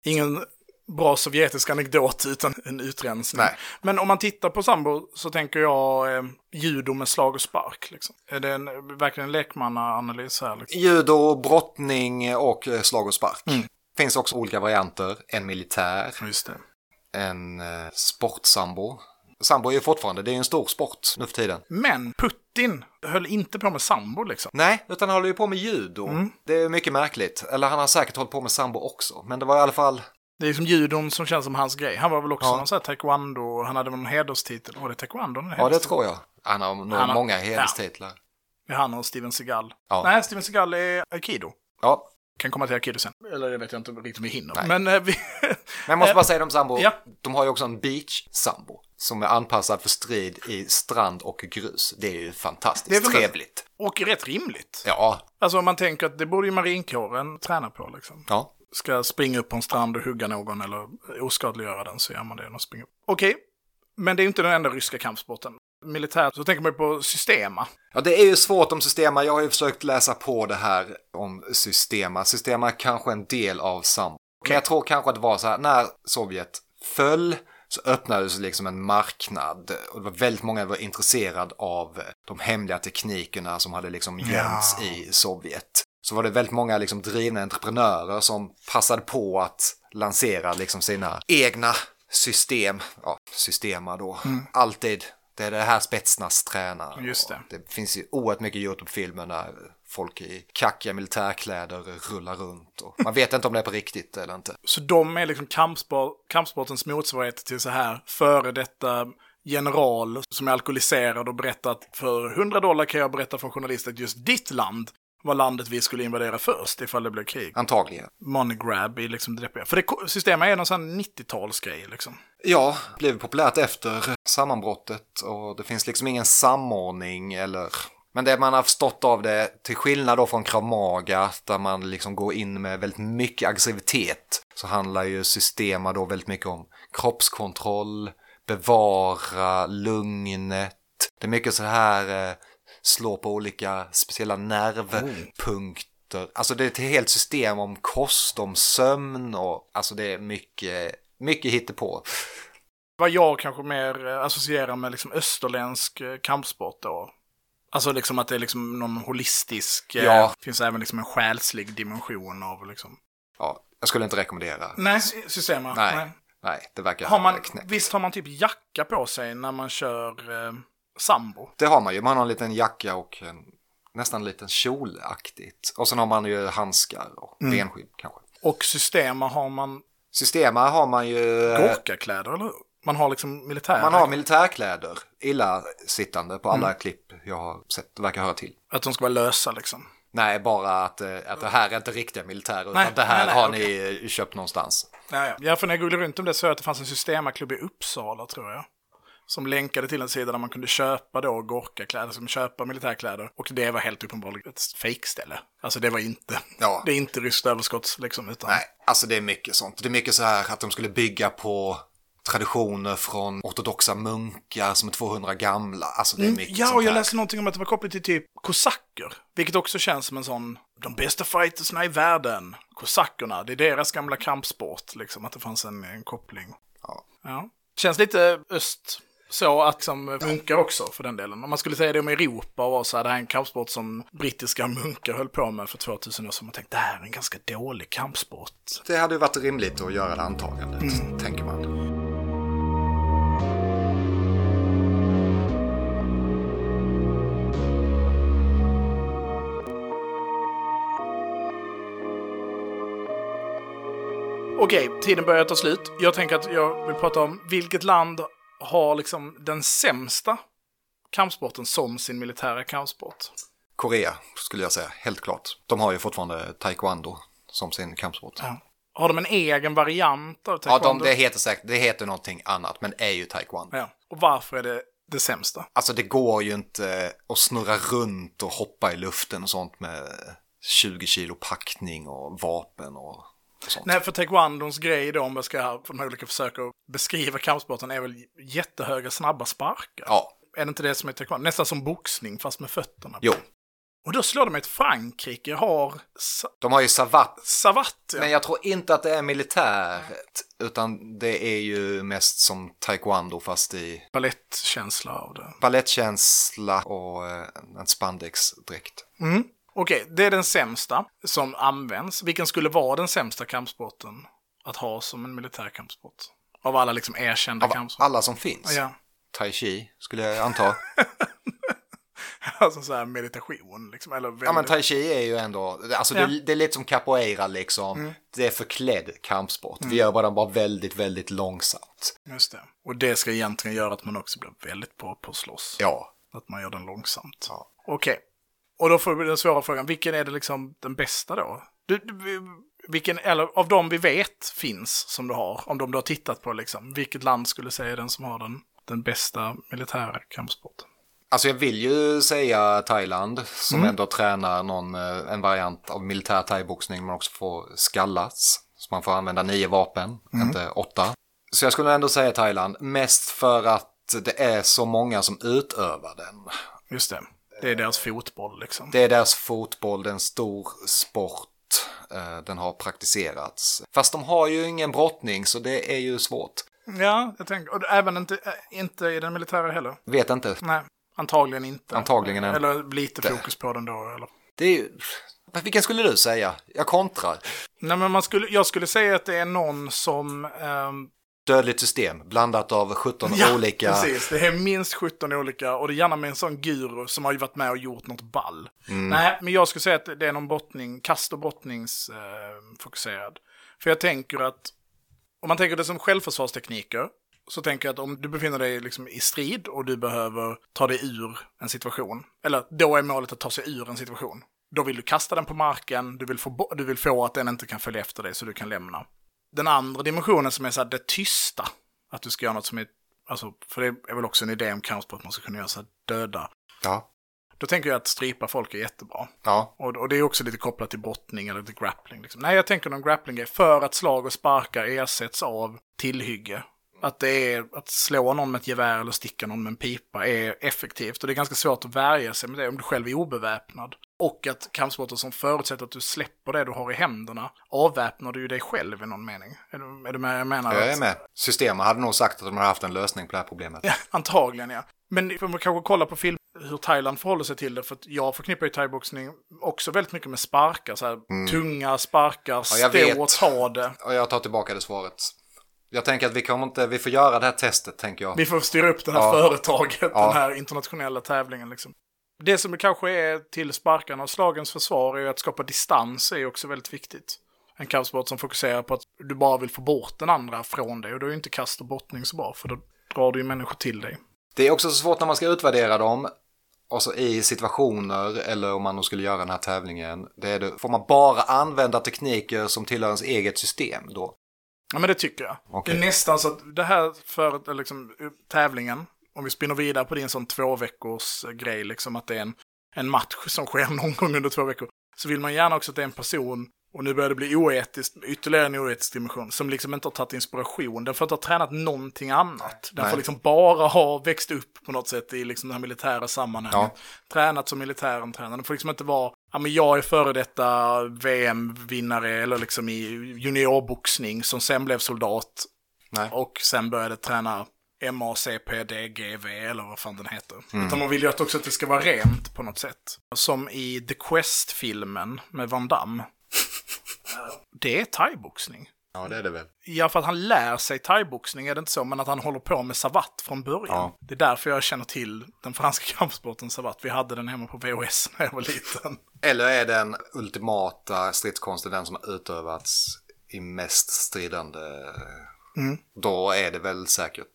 Ingen bra sovjetisk anekdot utan en utrensning. Nej. Men om man tittar på sambo så tänker jag eh, judo med slag och spark. Liksom. Är det en, verkligen en lekmannaanalys här? Liksom? Judo, brottning och eh, slag och spark. Mm. Finns också olika varianter. En militär, Just det. En eh, sportsambo. Sambo är ju fortfarande, det är ju en stor sport nu för tiden. Men Putin höll inte på med sambo liksom. Nej, utan han håller ju på med judo. Mm. Det är mycket märkligt. Eller han har säkert hållit på med sambo också. Men det var i alla fall, Det är liksom judon som känns som hans grej. Han var väl också Ja. någon sån här taekwondo, han hade någon hederstitel. Var det taekwondo? ja det tror jag. Han har nog Han har- många hederstitlar. Är han och Steven Seagal. Ja. Nej, Steven Seagal är aikido. Ja, Kan komma till sen. Eller jag vet jag inte riktigt om vi hinner. Nej. Men eh, vi... men jag måste bara säga om sambo. Ja. De har ju också en beach-sambo. Som är anpassad för strid i strand och grus. Det är ju fantastiskt Det är trevligt. och rätt rimligt. Ja, Alltså om man tänker att det borde ju marinkåren träna på liksom. ja. Ska springa upp på en strand och hugga någon eller oskadliggöra den så gör man det. Och springer upp. Okej, men det är inte den enda ryska kampsporten. Militärt så tänker man ju på Systema. Ja, det är ju svårt om Systema. Jag har ju försökt läsa på det här om Systema. Systema är kanske en del av sambo. Men jag tror kanske att det var så här, när Sovjet föll så öppnades liksom en marknad och det var väldigt många som var intresserade av de hemliga teknikerna som hade liksom gömts Ja. i Sovjet. Så var det väldigt många liksom drivna entreprenörer som passade på att lansera liksom sina egna system, ja, systema då. Alltid. Det är det här Spetsnaz tränar. Mm. Just det. Det finns ju oerhört mycket YouTube-filmer när folk i kackiga militärkläder rullar runt. Och man vet inte om det är på riktigt eller inte. Så de är liksom kampsport, kampsportens motsvarighet till så här före detta general som är alkoholiserad och berättar att för 100 dollar kan jag berätta för journalister att just ditt land var landet vi skulle invadera först ifall det blev krig. Antagligen. Money grab i liksom det. För det systemet är någon sån 90-talsgrej liksom. Ja, blev populärt efter sammanbrottet och det finns liksom ingen samordning eller... Men det man har förstått av det, till skillnad då från Krav Maga, där man liksom går in med väldigt mycket aggressivitet, så handlar ju Systema då väldigt mycket om kroppskontroll, bevara lugnet. Det är mycket så här, eh, slå på olika speciella nervpunkter. Alltså det är ett helt system om kost, om sömn och alltså det är mycket, mycket hittepå. Vad jag kanske mer eh, associerar med liksom österländsk eh, kampsport då. Alltså liksom att det är liksom någon holistisk, eh, Ja. finns även liksom en själslig dimension av liksom. Ja, jag skulle inte rekommendera. Nej, systemet. Nej. Nej, det verkar Har man, knäppt. visst har man typ jacka på sig när man kör eh, sambo? Det har man ju. Man har en liten jacka och en, nästan en liten kjolaktigt. Och sen har man ju handskar och Mm. benskydd kanske. Och systema har man Systema har man ju... eh, gorkakläder, eller hur? Man har liksom militär. Man har militärkläder, illa sittande på alla Mm. klipp jag har sett. Verkar höra till. Att de ska vara lösa liksom. Nej, bara att, eh, att det här är inte riktiga militärer, utan Nej, det här nej, nej, har ni köpt någonstans. Ja, ja. ja, för när jag googlade runt om det så jag att det fanns en systemaklubb i Uppsala, tror jag. Som länkade till en sida där man kunde köpa då gorkakläder, som köpa militärkläder. Och det var helt uppenbarligen ett fejkställe. Alltså det var inte, Ja. det är inte ryskt överskott liksom, utan... Nej, alltså det är mycket sånt. Det är mycket så här att de skulle bygga på traditioner från ortodoxa munkar som är 200 gamla. Alltså det är mycket Mm, Ja, och jag läste någonting om att det var kopplat till typ kosacker. Vilket också känns som en sån, de bästa fightersna i världen, kosackerna, det är deras gamla kampsport, liksom, att det fanns en, en koppling. Ja. Ja. Känns lite öst, så att som munkar också för den delen. Om man skulle säga det om Europa och så här, det här är en kampsport som brittiska munkar höll på med för 2000 år sedan. Man tänkte det här är en ganska dålig kampsport. Det hade ju varit rimligt att göra det antagandet, mm. tänker man. Okej, tiden börjar ta slut. Jag tänker att jag vill prata om vilket land har liksom den sämsta kampsporten som sin militära kampsport. Korea skulle jag säga, helt klart. De har ju fortfarande taekwondo som sin kampsport. Ja, Har de en egen variant av ja taekwondo? de, det, heter säkert, det heter någonting annat, men är ju taekwondo. Ja. Och varför är det det sämsta? Alltså det går ju inte att snurra runt och hoppa i luften och sånt med 20 kilo packning och vapen och. Nej, för taekwondons grej då, om jag ska på de här olika försök att beskriva kampsporten, är väl jättehöga snabba sparkar. Ja, Är det inte det som är taekwondo? Nästan som boxning, fast med fötterna. jo. Och då slår mig att Frankrike har De har ju savat, savatt. Ja. men jag tror inte att det är militärt, utan det är ju mest som taekwondo fast i Balettkänsla av det. balettkänsla och eh, en spandexdräkt. Mm. Okej, det är den sämsta som används. Vilken skulle vara den sämsta kampsporten att ha som en militär kampsport? Av alla liksom erkända Av kampsporter. alla som finns. Ja, Tai chi skulle jag anta. alltså så här meditation liksom. Eller väldigt... Ja men tai chi är ju ändå, alltså Ja. det, det är lite som capoeira liksom. Det är förklädd kampsport. Vi gör bara, bara väldigt, väldigt långsamt. Just det. Och det ska egentligen göra att man också blir väldigt bra på att slåss. Ja. Att man gör den långsamt. Ja. Okej. Och då får vi den svåra frågan, vilken är det liksom den bästa då? Du, du, vilken, eller av de vi vet finns som du har, om de du har tittat på liksom, vilket land skulle säga den som har den, den bästa militära kampsporten? Alltså jag vill ju säga Thailand som Mm. ändå tränar någon, eh, en variant av militär thaiboxning man också får skallas. Så man får använda nio vapen, Mm. inte åtta. Så jag skulle ändå säga Thailand, mest för att det är så många som utövar den. Just det. Det är deras fotboll liksom. Det är deras fotboll, det är en stor sport. eh, Den har praktiserats. Fast de har ju ingen brottning så det är ju svårt. Ja, jag tänker, och även inte, äh, inte i den militära heller. Vet inte. Nej, antagligen inte. Antagligen inte. Eller lite fokus på den då. Eller? Det är ju... Vilken skulle du säga? Jag kontrar. Nej, men man skulle, jag skulle säga att det är någon som... ehm, Dödligt system blandat av 17 olika... precis. Det är minst 17 olika och det är gärna med en sån guru som har ju varit med och gjort något ball. Nej, men jag skulle säga att det är någon brottning, kast och brottningsfokuserad. Eh. För jag tänker att om man tänker det som självförsvarstekniker så tänker jag att om du befinner dig liksom i strid och du behöver ta dig ur en situation, eller då är målet att ta sig ur en situation. Då vill du kasta den på marken, du vill få, du vill få att den inte kan följa efter dig så du kan lämna. Den andra dimensionen som är så här det tysta, att du ska göra något som är, alltså, för det är väl också en idé om kampsport, att man ska kunna göra så här döda. Ja. Då tänker jag att strypa folk är jättebra. Ja. Och, och det är också lite kopplat till brottning eller till grappling. Liksom. Nej, jag tänker någon grappling är för att slag och sparkar ersätts av tillhygge. Att det är att slå någon med ett gevär eller sticka någon med en pipa är effektivt. Och det är ganska svårt att värja sig med det om du själv är obeväpnad. Och att kampsporter som förutsätter att du släpper det du har i händerna avväpnar du ju dig själv i någon mening. Är du, är du med? Jag menar Jag är att- med. Systemet hade nog sagt att de hade haft en lösning på det här problemet. Ja, antagligen ja. Men man kanske kolla på film hur Thailand förhåller sig till det. För att jag förknippar ju thaiboxning också väldigt mycket med sparkar. Så här, Tunga sparkar, Mm. Ja, jag stå och ta det. Och jag tar tillbaka det svaret. Jag tänker att vi kommer inte, vi får göra det här testet tänker jag. Vi får styra upp det här Ja. företaget, Ja. den här internationella tävlingen. Liksom. Det som kanske är till sparkarna och slagens försvar är ju att skapa distans är också väldigt viktigt. En kampsport som fokuserar på att du bara vill få bort den andra från dig. Och då är ju inte kast och brottning så bra, för då drar du ju människor till dig. Det är också så svårt när man ska utvärdera dem. Och så i situationer, eller om man nu skulle göra den här tävlingen. Det är det, får man bara använda tekniker som tillhör ens eget system då? Ja, men det tycker jag. Okej. Det är nästan så att det här för liksom, tävlingen, om vi spinner vidare på din sån två veckors eh, grej, liksom att det är en, en match som sker någon gång under två veckor, så vill man gärna också att det är en person, och nu börjar det bli oetiskt, ytterligare en oetisk dimension, som liksom inte har tagit inspiration. Den får inte ha tränat någonting annat. Den Nej. får liksom bara ha växt upp på något sätt i liksom det här militära sammanhanget. Ja. Tränat som militären tränar. Den får liksom inte vara, ja men jag är före detta VM-vinnare eller liksom i juniorboxning som sen blev soldat Nej. och sen började träna MACPDGV eller vad fan den heter. Mm. Utan man vill ju att också att det ska vara rent på något sätt. Som i The Quest-filmen med Van Damme. det är thaiboxning. Ja, det är det väl. Ja, för att han lär sig thaiboxning är det inte så, men att han håller på med savatt från början. Ja. Det är därför jag känner till den franska kampsporten savatt. Vi hade den hemma på VHS när jag var liten. Eller är den ultimata stridskonsten den som har utövats i mest stridande, Mm. då är det väl säkert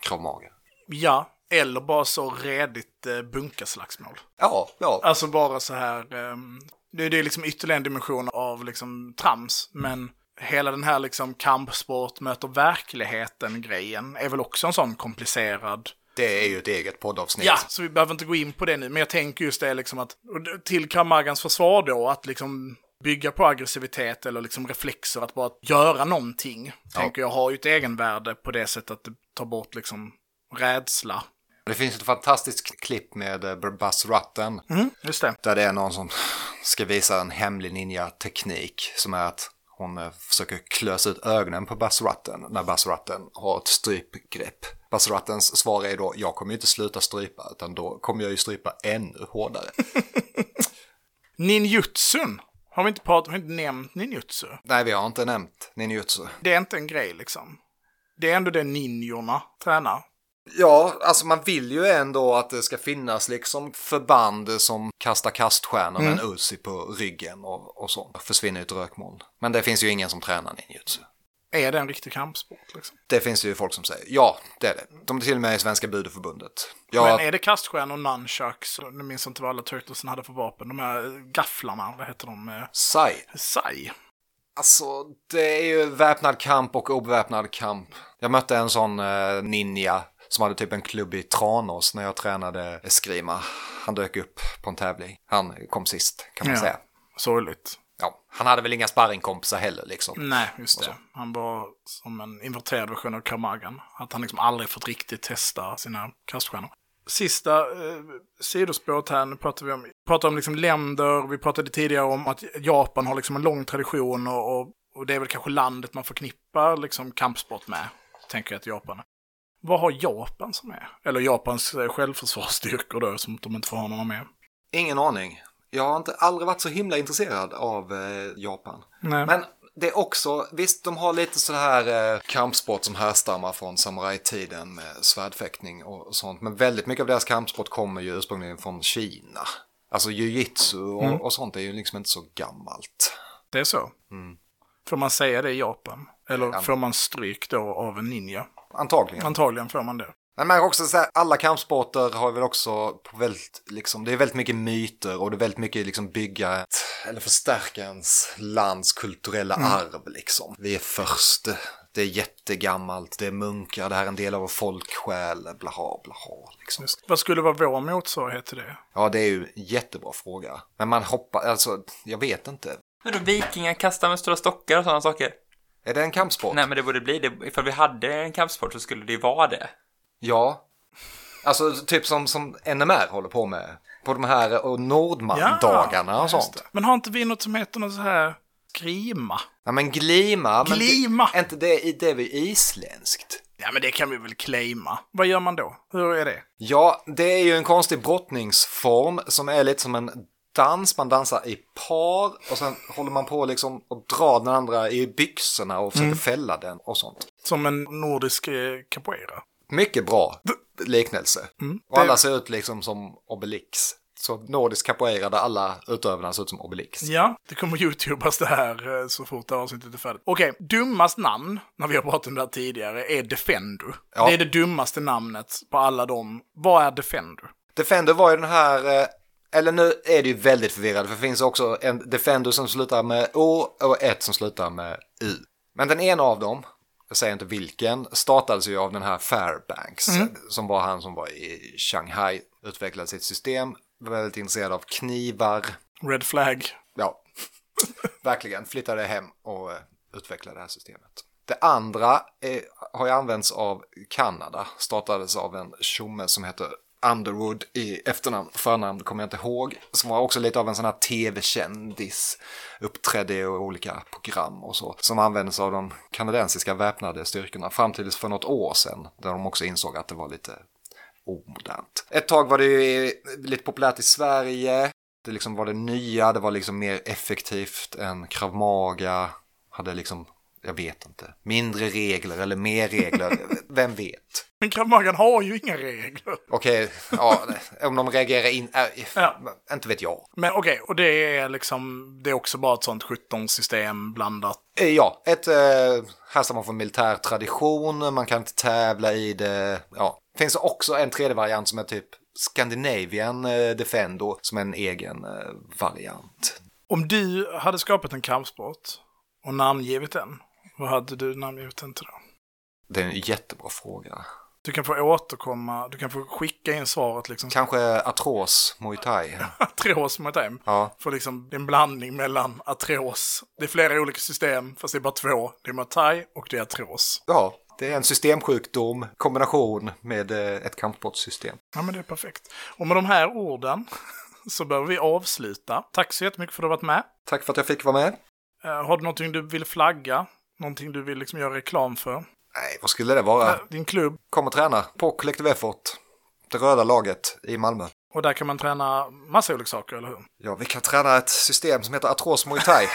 Krav Maga. Ja, eller bara så redigt eh, bunkaslagsmål. Ja, ja. Alltså bara så här, ehm, det, det är liksom ytterligare en dimension av liksom trams, men hela den här liksom kampsport möter verkligheten-grejen är väl också en sån komplicerad Det är ju ett eget poddavsnitt. Ja, så vi behöver inte gå in på det nu, men jag tänker just det liksom att, till Kamagans försvar då, att liksom bygga på aggressivitet eller liksom reflexer, att bara göra någonting, tänker jag har ju ett egenvärde på det sättet att det tar bort liksom rädsla. Det finns ett fantastiskt klipp med eh, Buzz Rutten. Mm, just det. Där det är någon som ska visa en hemlig ninja-teknik som är att hon eh, försöker klösa ut ögonen på Buzz Rutten när Buzz Rutten har ett strypgrepp. Buzz Ruttens svar är då, jag kommer ju inte sluta strypa utan då kommer jag ju strypa ännu hårdare. Ninjutsun. Har vi inte pratat, har vi inte nämnt ninjutsu? Nej, vi har inte nämnt ninjutsu. Det är inte en grej liksom. Det är ändå det ninjorna tränar. Ja, alltså man vill ju ändå att det ska finnas liksom förband som kastar kaststjärnor med en Uzi på ryggen och, och så. Försvinner ett rökmoln. Men det finns ju ingen som tränar ninjutsu. Är det en riktig kampsport liksom? Det finns ju folk som säger ja, det är det. De är till och med i Svenska Budeförbundet. Ja, Men är det kaststjärnor, nunchucks, jag minns inte vad alla turtlesen hade för vapen, de här gafflarna, vad heter de? Eh, Sai. Sai. Alltså, det är ju väpnad kamp och obeväpnad kamp. Jag mötte en sån eh, ninja som hade typ en klubb i Tranås när jag tränade eskrima. Han dök upp på en tävling. Han kom sist, kan man Ja. säga. Sorgligt. Ja, han hade väl inga sparringkompisar heller liksom. Nej, just det. Han var som en inverterad version av Kamagan. Att han liksom aldrig fått riktigt testa sina kaststjärnor. Sista eh, sidospåret här, nu pratar vi om, pratar om liksom länder, vi pratade tidigare om att Japan har liksom en lång tradition och, och, och det är väl kanske landet man förknippar liksom kampsport med, tänker jag att Japan är. Vad har Japan som är? Eller Japans eh, självförsvarsstyrkor då, som de inte får ha några med. Ingen aning. Jag har inte, aldrig varit så himla intresserad av eh, Japan. Nej. Men det är också, visst de har lite så här eh, kampsport som härstammar från samurajtiden med svärdfäktning och sånt. Men väldigt mycket av deras kampsport kommer ju ursprungligen från Kina. Alltså jujitsu och, och sånt är ju liksom inte så gammalt. Det är så? Får man säga det i Japan? Eller Ja. får man stryk då av en ninja? Antagligen. Antagligen får man det. Men man kan också säga, alla kampsporter har väl också på väldigt, liksom, det är väldigt mycket myter och det är väldigt mycket liksom bygga ett, eller förstärka ens lands kulturella arv liksom. Vi är först, det är jättegammalt, det är munkar, det här är en del av vår folksjäl, blaha blaha liksom. Vad skulle vara vår motsvarighet till det? Ja, det är ju en jättebra fråga. Men man hoppar, alltså, jag vet inte. Men då vikingar kastar med stora stockar och sådana saker? Är det en kampsport? Nej, men det borde bli det. Ifall vi hade en kampsport så skulle det ju vara det. Ja. Alltså typ som, som NMR håller på med. På de här och Nordman-dagarna och just sånt. det. Men har inte vi något som heter något så här grima? Ja men glima. Men Glima. Det, är inte det, det är väl isländskt? Ja, men det kan vi väl claima. Vad gör man då? Hur är det? Ja, det är ju en konstig brottningsform som är lite som en dans. Man dansar i par och sen håller man på liksom och drar den andra i byxorna och försöker fälla den och sånt. Som en nordisk eh, capoeira. Mycket bra liknelse. Och Mm. det- alla ser ut liksom som Obelix. Så nordisk capoeira där alla utövarna ser ut som Obelix. Ja, det kommer youtubas det här eh, så fort det här avsnittet är färdigt. Okej, dummast namn, när vi har pratat om det här tidigare, är Defendo. Ja. Det är det dummaste namnet på alla dem. Vad är Defendo? Defender var ju den här, eh, eller nu är det ju väldigt förvirrande för det finns också en Defender som slutar med O och ett som slutar med U. Men den ena av dem, jag säger inte vilken, startades ju av den här Fairbanks som var han som var i Shanghai, utvecklade sitt system, var väldigt intresserad av knivar, Red flag. ja, verkligen. Flyttade hem och eh, utvecklade det här systemet. Det andra är, har ju använts av Kanada, startades av en tjomme som heter Underwood i efternamn, förnamn kommer jag inte ihåg, som var också lite av en sån här tv-kändis, uppträdde i olika program och så, som användes av de kanadensiska väpnade styrkorna fram till för något år sedan, där de också insåg att det var lite omodernt. Ett tag var det ju lite populärt i Sverige, det liksom var det nya, det var liksom mer effektivt än Kravmaga. Hade liksom jag vet inte. Mindre regler eller mer regler. Vem vet? Men Krav Magan har ju inga regler. Okej, ja, om de reagerar in... Äh, Ja. Inte vet jag. Men okej, och det är liksom, det är också bara ett sånt 17-system blandat. Eh, Ja, ett eh, härstammar från militär tradition, man kan inte tävla i det. Ja. Finns också en tredje variant som är typ Scandinavian eh, Defendo som är en egen eh, variant. Om du hade skapat en kampsport och namngivit den, vad hade du namngivit till då? Det är en jättebra fråga. Du kan få återkomma, du kan få skicka in svaret liksom. Kanske Atros Muay Thai. Atros mot dem. Ja, För liksom, det är en blandning mellan Atros. Det är flera olika system, fast det är bara två. Det är Matai och det är Atros. ja, det är en systemsjukdom kombination med eh, ett kampsportssystem. Ja, men det är perfekt. Och med de här orden så behöver vi avsluta. Tack så jättemycket för att du har varit med. Tack för att jag fick vara med. Eh, har du någonting du vill flagga? Någonting du vill liksom göra reklam för? Nej, vad skulle det vara? Din klubb. Kom och träna på Collective Effort. Det röda laget i Malmö. Och där kan man träna massa olika saker, eller hur? Ja, vi kan träna ett system som heter Atros Muay Thai.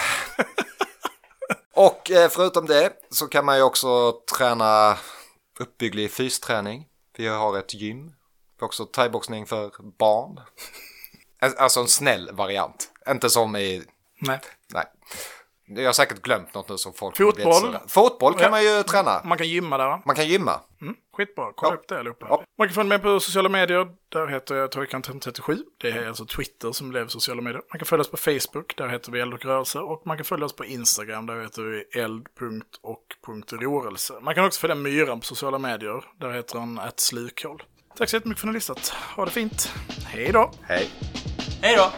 Och eh, förutom det så kan man ju också träna uppbygglig fysträning. Vi har ett gym. Vi har också thaiboxning för barn. Al- Alltså en snäll variant. Inte som i... Nej. Nej. Jag har säkert glömt något nu som folk Fotboll. Fotboll kan Ja. man ju träna. Man kan gymma där, va? Man kan gymma. Mm, skitbra, kolla Ja. upp det allihopa. Ja. Man kan följa med på sociala medier, där heter jag Toykan37. Det är alltså Twitter som blev sociala medier. Man kan följa oss på Facebook, där heter vi Eld och rörelse. Och man kan följa oss på Instagram, där heter vi eld.och.rörelse. Man kan också följa Myran på sociala medier, där heter han slukhål. Tack så jättemycket för att ni har lyssnat. Ha det fint. Hej då! Hej. Hej då!